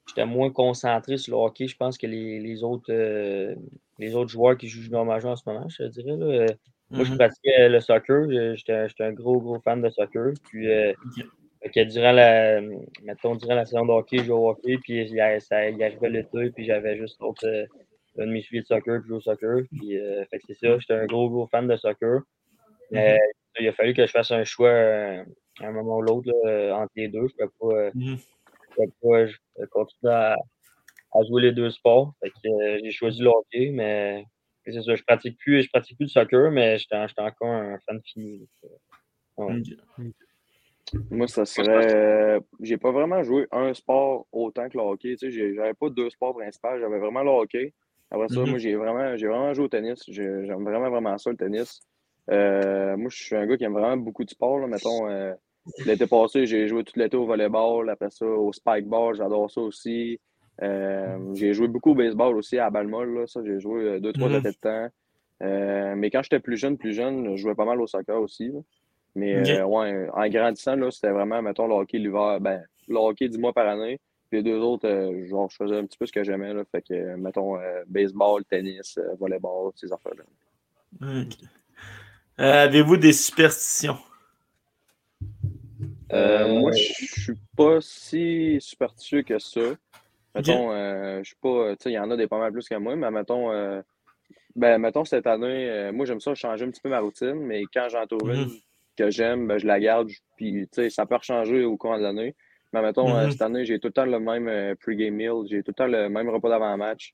j'étais moins concentré sur le hockey, je pense, que les, les autres, euh, les autres joueurs qui jouent junior majeur en ce moment, je te dirais. Là. Moi, je Mhm. pratiquais le soccer, j'étais j'étais un gros, gros fan de soccer. Puis, euh, que durant la, mettons, durant la saison de hockey, je jouais au hockey, puis il, ça, il arrivait l'été, puis j'avais juste autre, euh, un demi-suivi de soccer, puis jouer au soccer. Puis, euh, fait que c'est ça, j'étais un gros, gros fan de soccer. Mais il a fallu que je fasse un choix euh, à un moment ou l'autre euh, entre les deux. Je ne pouvais pas, je pouvais pas je pouvais continuer à, à jouer les deux sports. Fait que, j'ai choisi le hockey, mais c'est ça, je pratique plus, je pratique plus le soccer, mais j'étais encore un fan fini. Ouais. Ok. Moi, ça serait. euh, j'ai pas vraiment joué un sport autant que le hockey. Tu sais, j'avais pas deux sports principaux. J'avais vraiment le hockey. Après ça, Mhm. moi, j'ai vraiment, vraiment joué au tennis. J'ai- J'aime vraiment, vraiment ça, le tennis. Euh, moi, je suis un gars qui aime vraiment beaucoup de sport. Là. Mettons, euh, l'été passé, j'ai joué tout l'été au volleyball. Après ça, au spikeball, j'adore ça aussi. Euh, j'ai joué beaucoup au baseball aussi à Balmol. Là. Ça, j'ai joué deux, trois étés de temps. Mais quand j'étais plus jeune, plus jeune, je jouais pas mal au soccer aussi. là. Mais euh, ouais, en grandissant, là, c'était vraiment, mettons, le hockey l'hiver. Ben, le hockey 10 mois par année. Puis les deux autres, euh, genre, je faisais un petit peu ce que j'aimais. Là, fait que, mettons, euh, baseball, tennis, euh, volleyball, ces affaires-là. Euh, Avez-vous des superstitions? Moi, je suis pas si superstitieux que ça. Mettons, je suis pas. Tu sais, il y en a des pas mal plus que moi, mais mettons, euh, ben, mettons cette année, euh, moi, j'aime ça changer un petit peu ma routine, mais quand j'en trouve Mhm. une que j'aime, ben, je la garde. Puis, tu sais, ça peut changer au cours de l'année. Mais mettons, euh, Mhm. cette année, j'ai tout le temps le même euh, pre-game meal, j'ai tout le temps le même repas d'avant-match.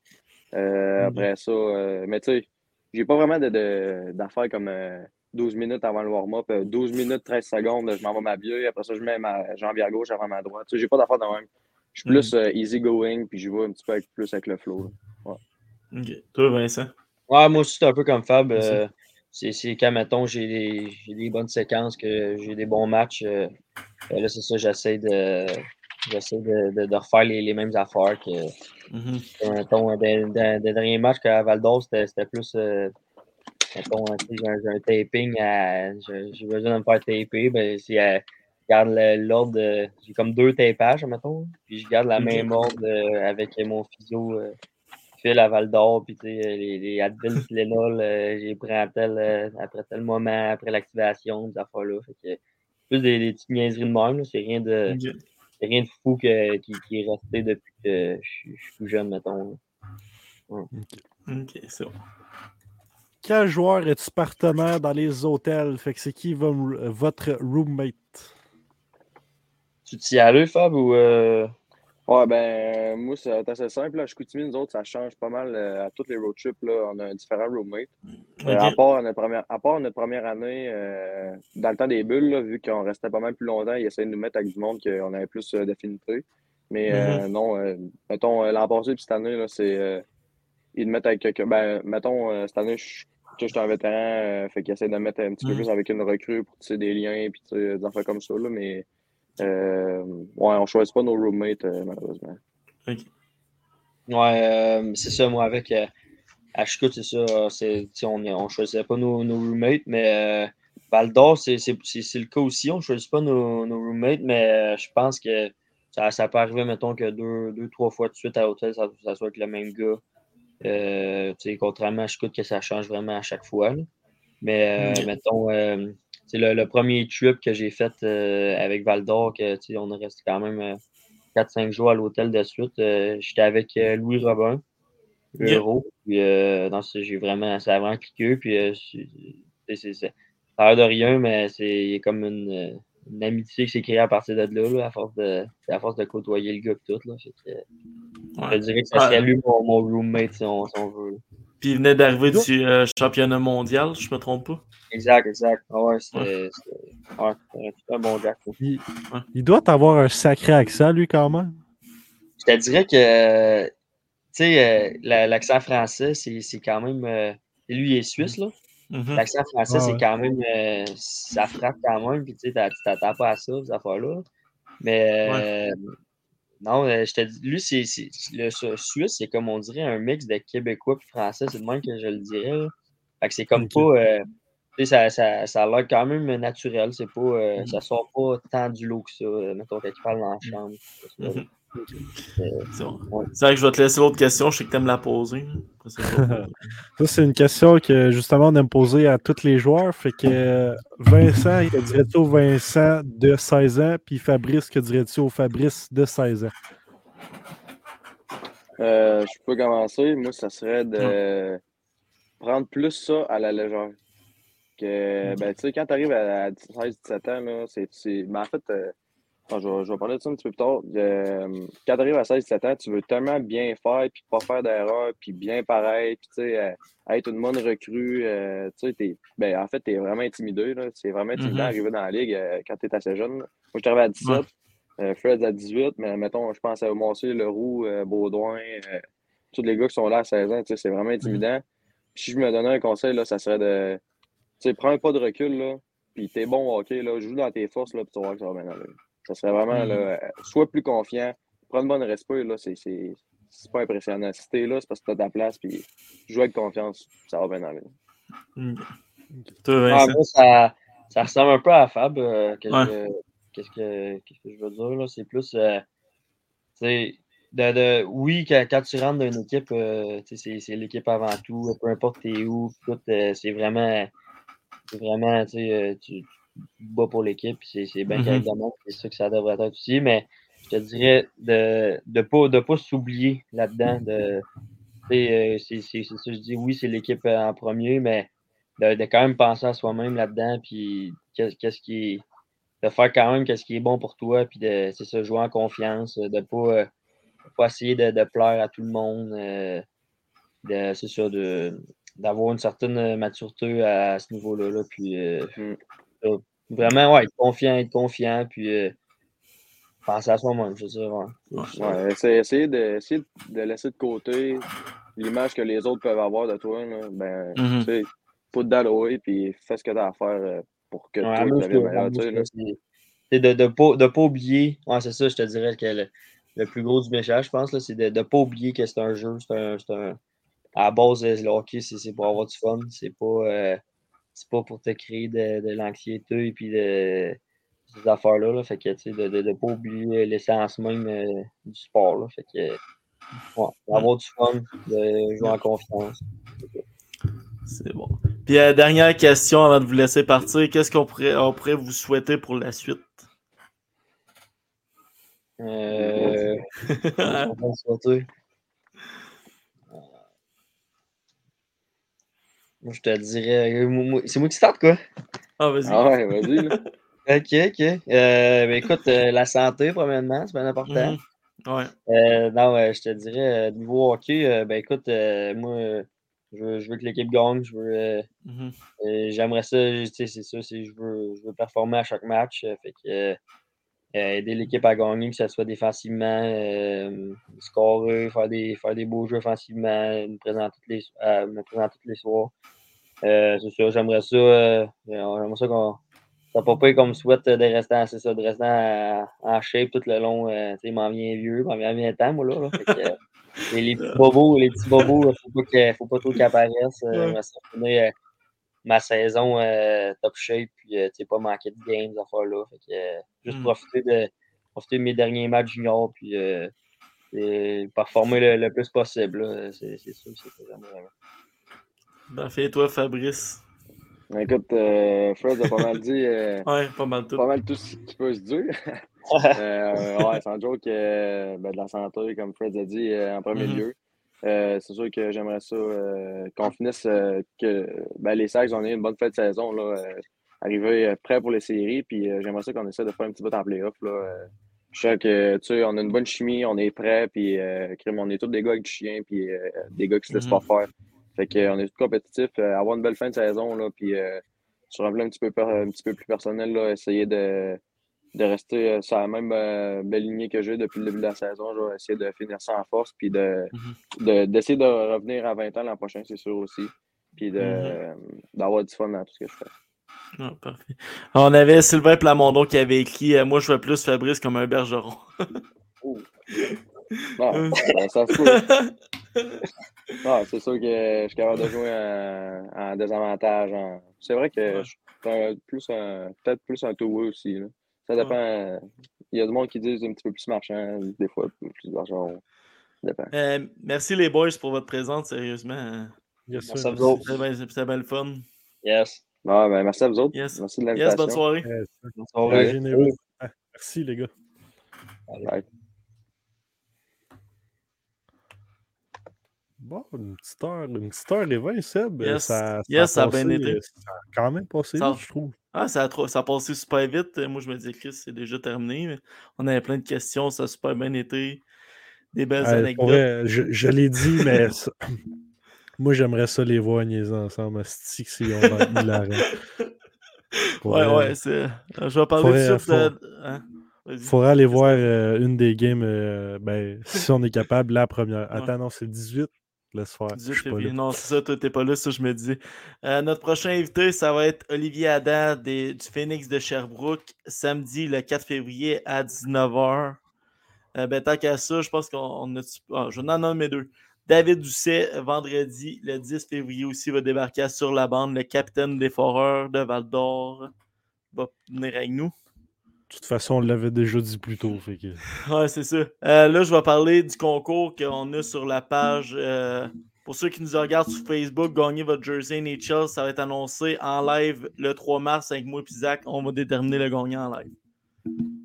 Euh, Mhm. Après ça, euh, mais tu sais, j'ai pas vraiment de- de- d'affaires comme euh, 12 minutes avant le warm-up, euh, 12 minutes, 13 secondes, je m'en vais m'habiller, après ça, je mets ma jambe à gauche avant ma droite. Tu sais, j'ai pas d'affaires de même. Je suis plus euh, easy going, puis je vais un petit peu avec, plus avec le flow. Ouais. Ok. Toi, Vincent? Ouais, moi aussi, c'est un peu comme Fab. Euh, c'est quand, mettons, j'ai des, j'ai des bonnes séquences, que j'ai des bons matchs. euh, ben là, c'est ça, j'essaie de, j'essaie de, de, de refaire les, les mêmes affaires que, Mhm. que, mettons, des, derniers matchs qu'à Val d'Or, c'était c'était plus, euh, mettons, j'ai un, un taping, j'ai besoin de me faire taper, ben, euh, je garde l'ordre, de- j'ai comme deux tapages, mettons, puis je garde la même ordre euh, avec mon physio. Fil à Val d'Or, puis tu sais, les, les Advil Tylenol, euh, j'ai pris à tel, euh, après tel moment, après l'activation, ces affaires-là. Fait que, plus des, des petites niaiseries de même, là, c'est rien de, rien de fou que- qui, qui est resté depuis que je, suis- je suis tout jeune, mettons. Ok, c'est bon. Quel joueur es-tu partenaire dans les hôtels? Fait que c'est qui votre roommate? Tu t'y allais, Fab, ou. euh, Ouais, ben, moi, c'est assez simple. Là. À Chicoutimi, nous autres, ça change pas mal euh, à tous les road trips. Là. On a un différent roommate. Euh, à, Ok. part notre première, à part notre première année, euh, dans le temps des bulles, là, vu qu'on restait pas mal plus longtemps, ils essayaient de nous mettre avec du monde qu'on avait plus euh, d'affinité. Mais euh, non, euh, mettons, euh, l'an passé puis cette année, là, c'est. euh, ils nous mettent avec quelqu'un. Ben, mettons, euh, cette année, je je suis un vétéran, euh, fait qu'ils essaient de me mettre un petit peu Mhm. plus avec une recrue pour tisser des liens sais, des affaires comme ça. Là, mais euh, ouais, on choisit pas nos roommates, euh, malheureusement. Ok. Ouais, euh, c'est ça, moi, avec. Euh, Chicout, c'est ça. euh, c'est, on ne choisissait pas nos, nos roommates, mais euh, Val d'Or, c'est, c'est, c'est, c'est le cas aussi. On ne choisit pas nos, nos roommates, mais euh, je pense que ça, ça peut arriver, mettons, que deux, deux trois fois de suite à l'hôtel, ça, ça soit avec le même gars. Euh, tu sais, contrairement à Chicout, que ça change vraiment à chaque fois. là. Mais, euh, Ok. mettons, euh, le, le premier trip que j'ai fait euh, avec Val d'Or, on est resté quand même. euh, 4-5 jours à l'hôtel de suite. Euh, J'étais avec euh, Louis Robin, le Yeah. héros. Puis, euh, j'ai vraiment, ça a vraiment cliqué. Puis, euh, c'est- ça a l'air de rien, mais c'est il y a comme une, euh, une amitié qui s'est créée à partir de là, là, à, force de, à force de côtoyer le gars et tout. Là. Fait que, euh, Ouais. Je dirais que ça Ouais. serait lui mon, mon roommate si on, si on veut. là. Puis il venait d'arriver du euh, championnat mondial, je me trompe pas. Exact, exact. Ah ouais, c'était- Ouais, c'est un bon Jack. ça. Il, il doit avoir un sacré accent, lui, quand même. Je te dirais que, tu sais, euh, la- l'accent français, c'est c'est quand même. euh, lui, il est suisse, là. Mhm. L'accent français, Ah c'est ouais. quand même. euh, ça frappe quand même, puis tu sais, t'as- tu t'attends pas à ça, ces affaires-là. Mais. Non, euh, je te dis, lui, c'est c'est- le Suisse, c'est comme on dirait un mix de Québécois et Français, c'est de même que je le dirais. là. Fait que c'est comme pas. euh, tu sais, ça, ça, ça a l'air quand même naturel, c'est pas. euh, Mhm. Ça sort pas tant du lot que ça, euh, mettons, quand il parle dans la chambre. Mhm. C'est bon. Ouais. C'est vrai que je vais te laisser l'autre question. Je sais que tu aimes la poser. Ça, c'est une question que justement on aime poser à tous les joueurs. Fait que Vincent, que dirais-tu au Vincent de 16 ans, puis Fabrice, que dirais-tu au Fabrice de 16 ans? Euh, je peux commencer. Moi, ça serait de prendre plus ça à la légère. Que, ben, tu sais, quand tu arrives à 16-17 ans, là, c'est, c'est- ben, en fait, euh, je, vais, je vais parler de ça un petit peu plus tard. Euh, quand tu arrives à 16-17 ans, tu veux tellement bien faire, puis pas faire d'erreur, puis bien pareil, puis tu sais, euh, être une bonne recrue. euh, tu sais, t'es- ben, en fait, tu es vraiment intimidé. C'est vraiment intimidant Mhm. d'arriver dans la ligue quand tu es assez jeune. là. Moi, je arrivé à 17. Ouais. Fred à 18, mais mettons, je pense à Mossé, Leroux, Baudouin, tous les gars qui sont là à 16 ans, tu sais, c'est vraiment intimidant. Puis si je me donnais un conseil, là, ça serait de. Tu sais, prends un pas de recul, là, puis t'es bon au hockey, là, joue dans tes forces, là, puis tu vas voir que ça va bien aller. Ça serait vraiment, là, euh, sois plus confiant, prends une bonne respect, là, c'est, c'est, c'est pas impressionnant. Si t'es là, c'est parce que t'as ta place, puis joue avec confiance, ça va bien aller. Toi, Ah, moi, ça, ça ressemble un peu à Fab. euh, qu'est-ce, Ouais. que, qu'est-ce, que, qu'est-ce que je veux dire? Là? C'est plus. euh, de, de, oui, quand, quand tu rentres dans une équipe, euh, tu sais, c'est, c'est l'équipe avant tout. Peu importe t'es où, tout, euh, c'est vraiment. C'est vraiment, tu sais, euh, tu, bats pour l'équipe. C'est, c'est bien de même, C'est ça que ça devrait être aussi. Mais je te dirais de ne de pas, de pas s'oublier là-dedans. De, euh, c'est, c'est, c'est ça, que je dis, oui, c'est l'équipe euh, en premier, mais de, de quand même penser à soi-même là-dedans, puis qu'est- qu'est-ce qui est. de faire quand même qu'est-ce qui est bon pour toi, puis de c'est ça, jouer en confiance, de pas, euh, pas essayer de, de plaire à tout le monde, euh, de, c'est ça, de, d'avoir une certaine maturité à, ce niveau-là, là, puis euh, euh, vraiment, ouais, être confiant, être confiant, puis euh, penser à soi-même, je veux dire, ouais. Ouais, essayer, essayer de, essayer de laisser de côté l'image que les autres peuvent avoir de toi. Là. Ben, Mhm. tu sais, put that away, puis fais ce que tu as à faire euh, pour que Ouais, toi, tu meilleur. de ne de pas, de pas oublier. Ouais, c'est ça, je te dirais que le, le plus gros du message, je pense, là, c'est de ne pas oublier que c'est un jeu. C'est un, c'est un- à la base, le hockey, c'est c'est pour avoir du fun. C'est pas, euh, c'est pas pour te créer de, de l'anxiété et puis de, ces affaires-là. Là. Fait que, tu sais, de ne pas oublier l'essence même euh, du sport. Là. Fait que, ouais, avoir du fun, de jouer en confiance. C'est bon. Puis euh, dernière question avant de vous laisser partir. Qu'est-ce qu'on pourrait, on pourrait vous souhaiter pour la suite? Euh, on souhaiter. Moi, je te dirais. euh, C'est moi qui starte, quoi. Ah, vas-y. Ah ouais, vas-y. Ok, ok. Euh, ben, écoute, euh, la santé, premièrement, c'est bien important. Mhm. Ouais. Euh, non, je te dirais, euh, niveau hockey, euh, ben écoute, euh, moi, je veux, je veux que l'équipe gagne. Je veux, euh, Mhm. j'aimerais ça, tu sais, c'est ça, c'est, je, veux, je veux performer à chaque match. euh, fait que, aider l'équipe à gagner, que ce soit défensivement, euh, scorer, faire des, faire des beaux jeux offensivement, me présenter tous les, euh, me présenter tous les soirs. Euh, c'est ça, j'aimerais ça, euh, j'aimerais ça qu'on ça pas pire comme souhaite de rester, en- c'est ça, de rester en, en shape tout le long. euh, tu sais, il m'en vient vieux, il m'en vient bien temps, moi, là. là. Fait que, euh, et les petits bobos, les petits bobos, il faut pas, que- faut pas trop qu'ils apparaissent. Euh, Ouais. Ma saison euh, top shape, puis euh, tu sais, pas manquer de games, ces affaires-là. Fait que, euh, juste Mm. profiter, de, profiter de mes derniers matchs juniors, puis euh, et performer le, le plus possible. là. C'est c'est sûr, c'est j'aimerais. Parfait. Toi, Fabrice? Écoute, euh, Fred a pas mal dit. euh, Ouais, pas mal tout. pas mal tout ce qui peut se dire. Euh, ouais, sans joke, euh, ben, de la santé, comme Fred a dit, euh, en premier Mhm. lieu. Euh, c'est sûr que j'aimerais ça euh, qu'on finisse, euh, que ben, les Sags, on ait une bonne fin de saison, là, euh, arriver euh, prêt pour les séries, puis euh, j'aimerais ça qu'on essaie de faire un petit peu en playoff. Là, euh, je sais que, tu sais, on a une bonne chimie, on est prêt, puis euh, crime, on est tous des gars avec du chien, puis euh, des gars qui se laissent Mhm. pas faire. Fait qu'on est tous compétitifs, euh, avoir une belle fin de saison, là, puis euh, sur un plan un petit peu, un petit peu plus personnel, là, essayer de, de rester euh, sur la même euh, belle lignée que j'ai depuis le début de la saison. Je vais essayer de finir ça en force, puis de, de- d'essayer de revenir à 20 ans l'an prochain, c'est sûr aussi. Puis de, Mhm. d'avoir du fun dans tout ce que je fais. Ah, parfait. On avait Sylvain Plamondon qui avait écrit euh, Moi, je vois plus Fabrice comme un bergeron. Non, ben, ça. Non, c'est sûr que je suis capable de jouer en, en désavantage. en- C'est vrai que je suis un- plus un- peut-être plus un two-way aussi. là. Ça dépend. Il y a du monde qui disent un petit peu plus marchand, des fois plus dépend. Euh, merci les boys pour votre présence, sérieusement. Yes, Merci à vous autres. C'était bien, le fun. Yes. Ah, ben, merci à vous autres. Yes. Merci de Yes, l'invitation. bonne soirée. Yes. Bonne soirée. Ah, Merci, les gars. Bye. Bon, une petite heure, une petite heure et vingt, Seb. Yes. Ça, Yes, ça a passé, bien été. euh, Ça a quand même passé Ça- vite, je trouve. Ah, ça a, trop- ça a passé super vite. Euh, Moi, je me disais, Chris, c'est déjà terminé. mais on avait plein de questions, ça a super bien été. Des belles Ouais, anecdotes. vrai, je je l'ai dit, mais ça- moi, j'aimerais ça les voir niaiser ensemble. C'est on va hilarant. Ouais, vrai. ouais, c'est. euh, Je vais parler de faut- de. Hein? Vas-y. Faudrait aller voir euh, une des games, euh, ben, si on est capable, la première. Ouais. Attends, non, c'est le 18. Laisse faire. 18 je suis pas février. là. Non, c'est ça, toi, t'es pas là, ça, je me disais. Euh, notre prochain invité, ça va être Olivier Adam des- du Phoenix de Sherbrooke, samedi le 4 février à 19h. Euh, ben, tant qu'à ça, je pense qu'on on a. ah, je vais en nommer deux. David Doucet, vendredi, le 10 février aussi, va débarquer sur la bande. Le capitaine des Foreurs de Val d'Or va venir avec nous. De toute façon, on l'avait déjà dit plus tôt. Fait que... Ouais, c'est ça. Euh, là, je vais parler du concours qu'on a sur la page. euh, pour ceux qui nous regardent sur Facebook, gagnez votre jersey NHL. Ça va être annoncé en live le 3 mars avec moi et Zach. On va déterminer le gagnant en live.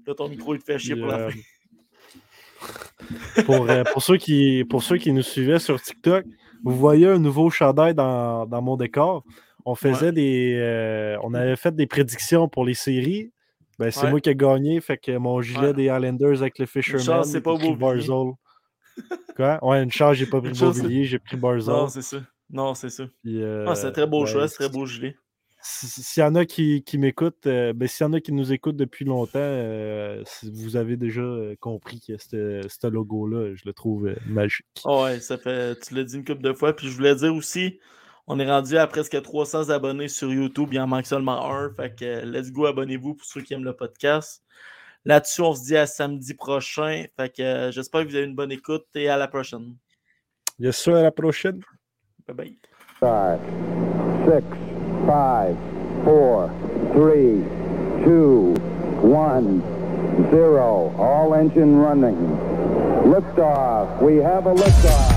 Là, ton micro, il te fait chier pour la fin. pour, euh, pour, ceux qui, pour ceux qui nous suivaient sur TikTok, vous voyez un nouveau chandail dans, dans mon décor. On faisait des. euh, on avait fait des prédictions pour les séries. Ben, c'est Ouais. moi qui ai gagné. Fait que mon gilet Ouais. des Islanders avec le Fisherman. c'est pas. Barzal. Quoi? Ouais, une chance, j'ai pas pris Beauvillier, j'ai pris Barzal. Non, c'est ça. Non, c'est ça. Euh, Ah, c'est un très beau ben, choix, c'est très beau gilet. si- si- S'il y en a qui, qui m'écoutent, euh, ben, s'il y en a qui nous écoutent depuis longtemps, euh, vous avez déjà compris que ce logo-là, je le trouve magique. Ouais, ça fait. Tu l'as dit une couple de fois. Puis je voulais dire aussi, on est rendu à presque 300 abonnés sur YouTube. Il en manque seulement un. Fait que let's go, abonnez-vous pour ceux qui aiment le podcast. Là-dessus, on se dit à samedi prochain. Fait que euh, j'espère que vous avez une bonne écoute et à la prochaine. Yes, sir, à la prochaine. Bye bye. Five, six, five, four, three, two, one, zero. All engine running. Liftoff. We have a liftoff.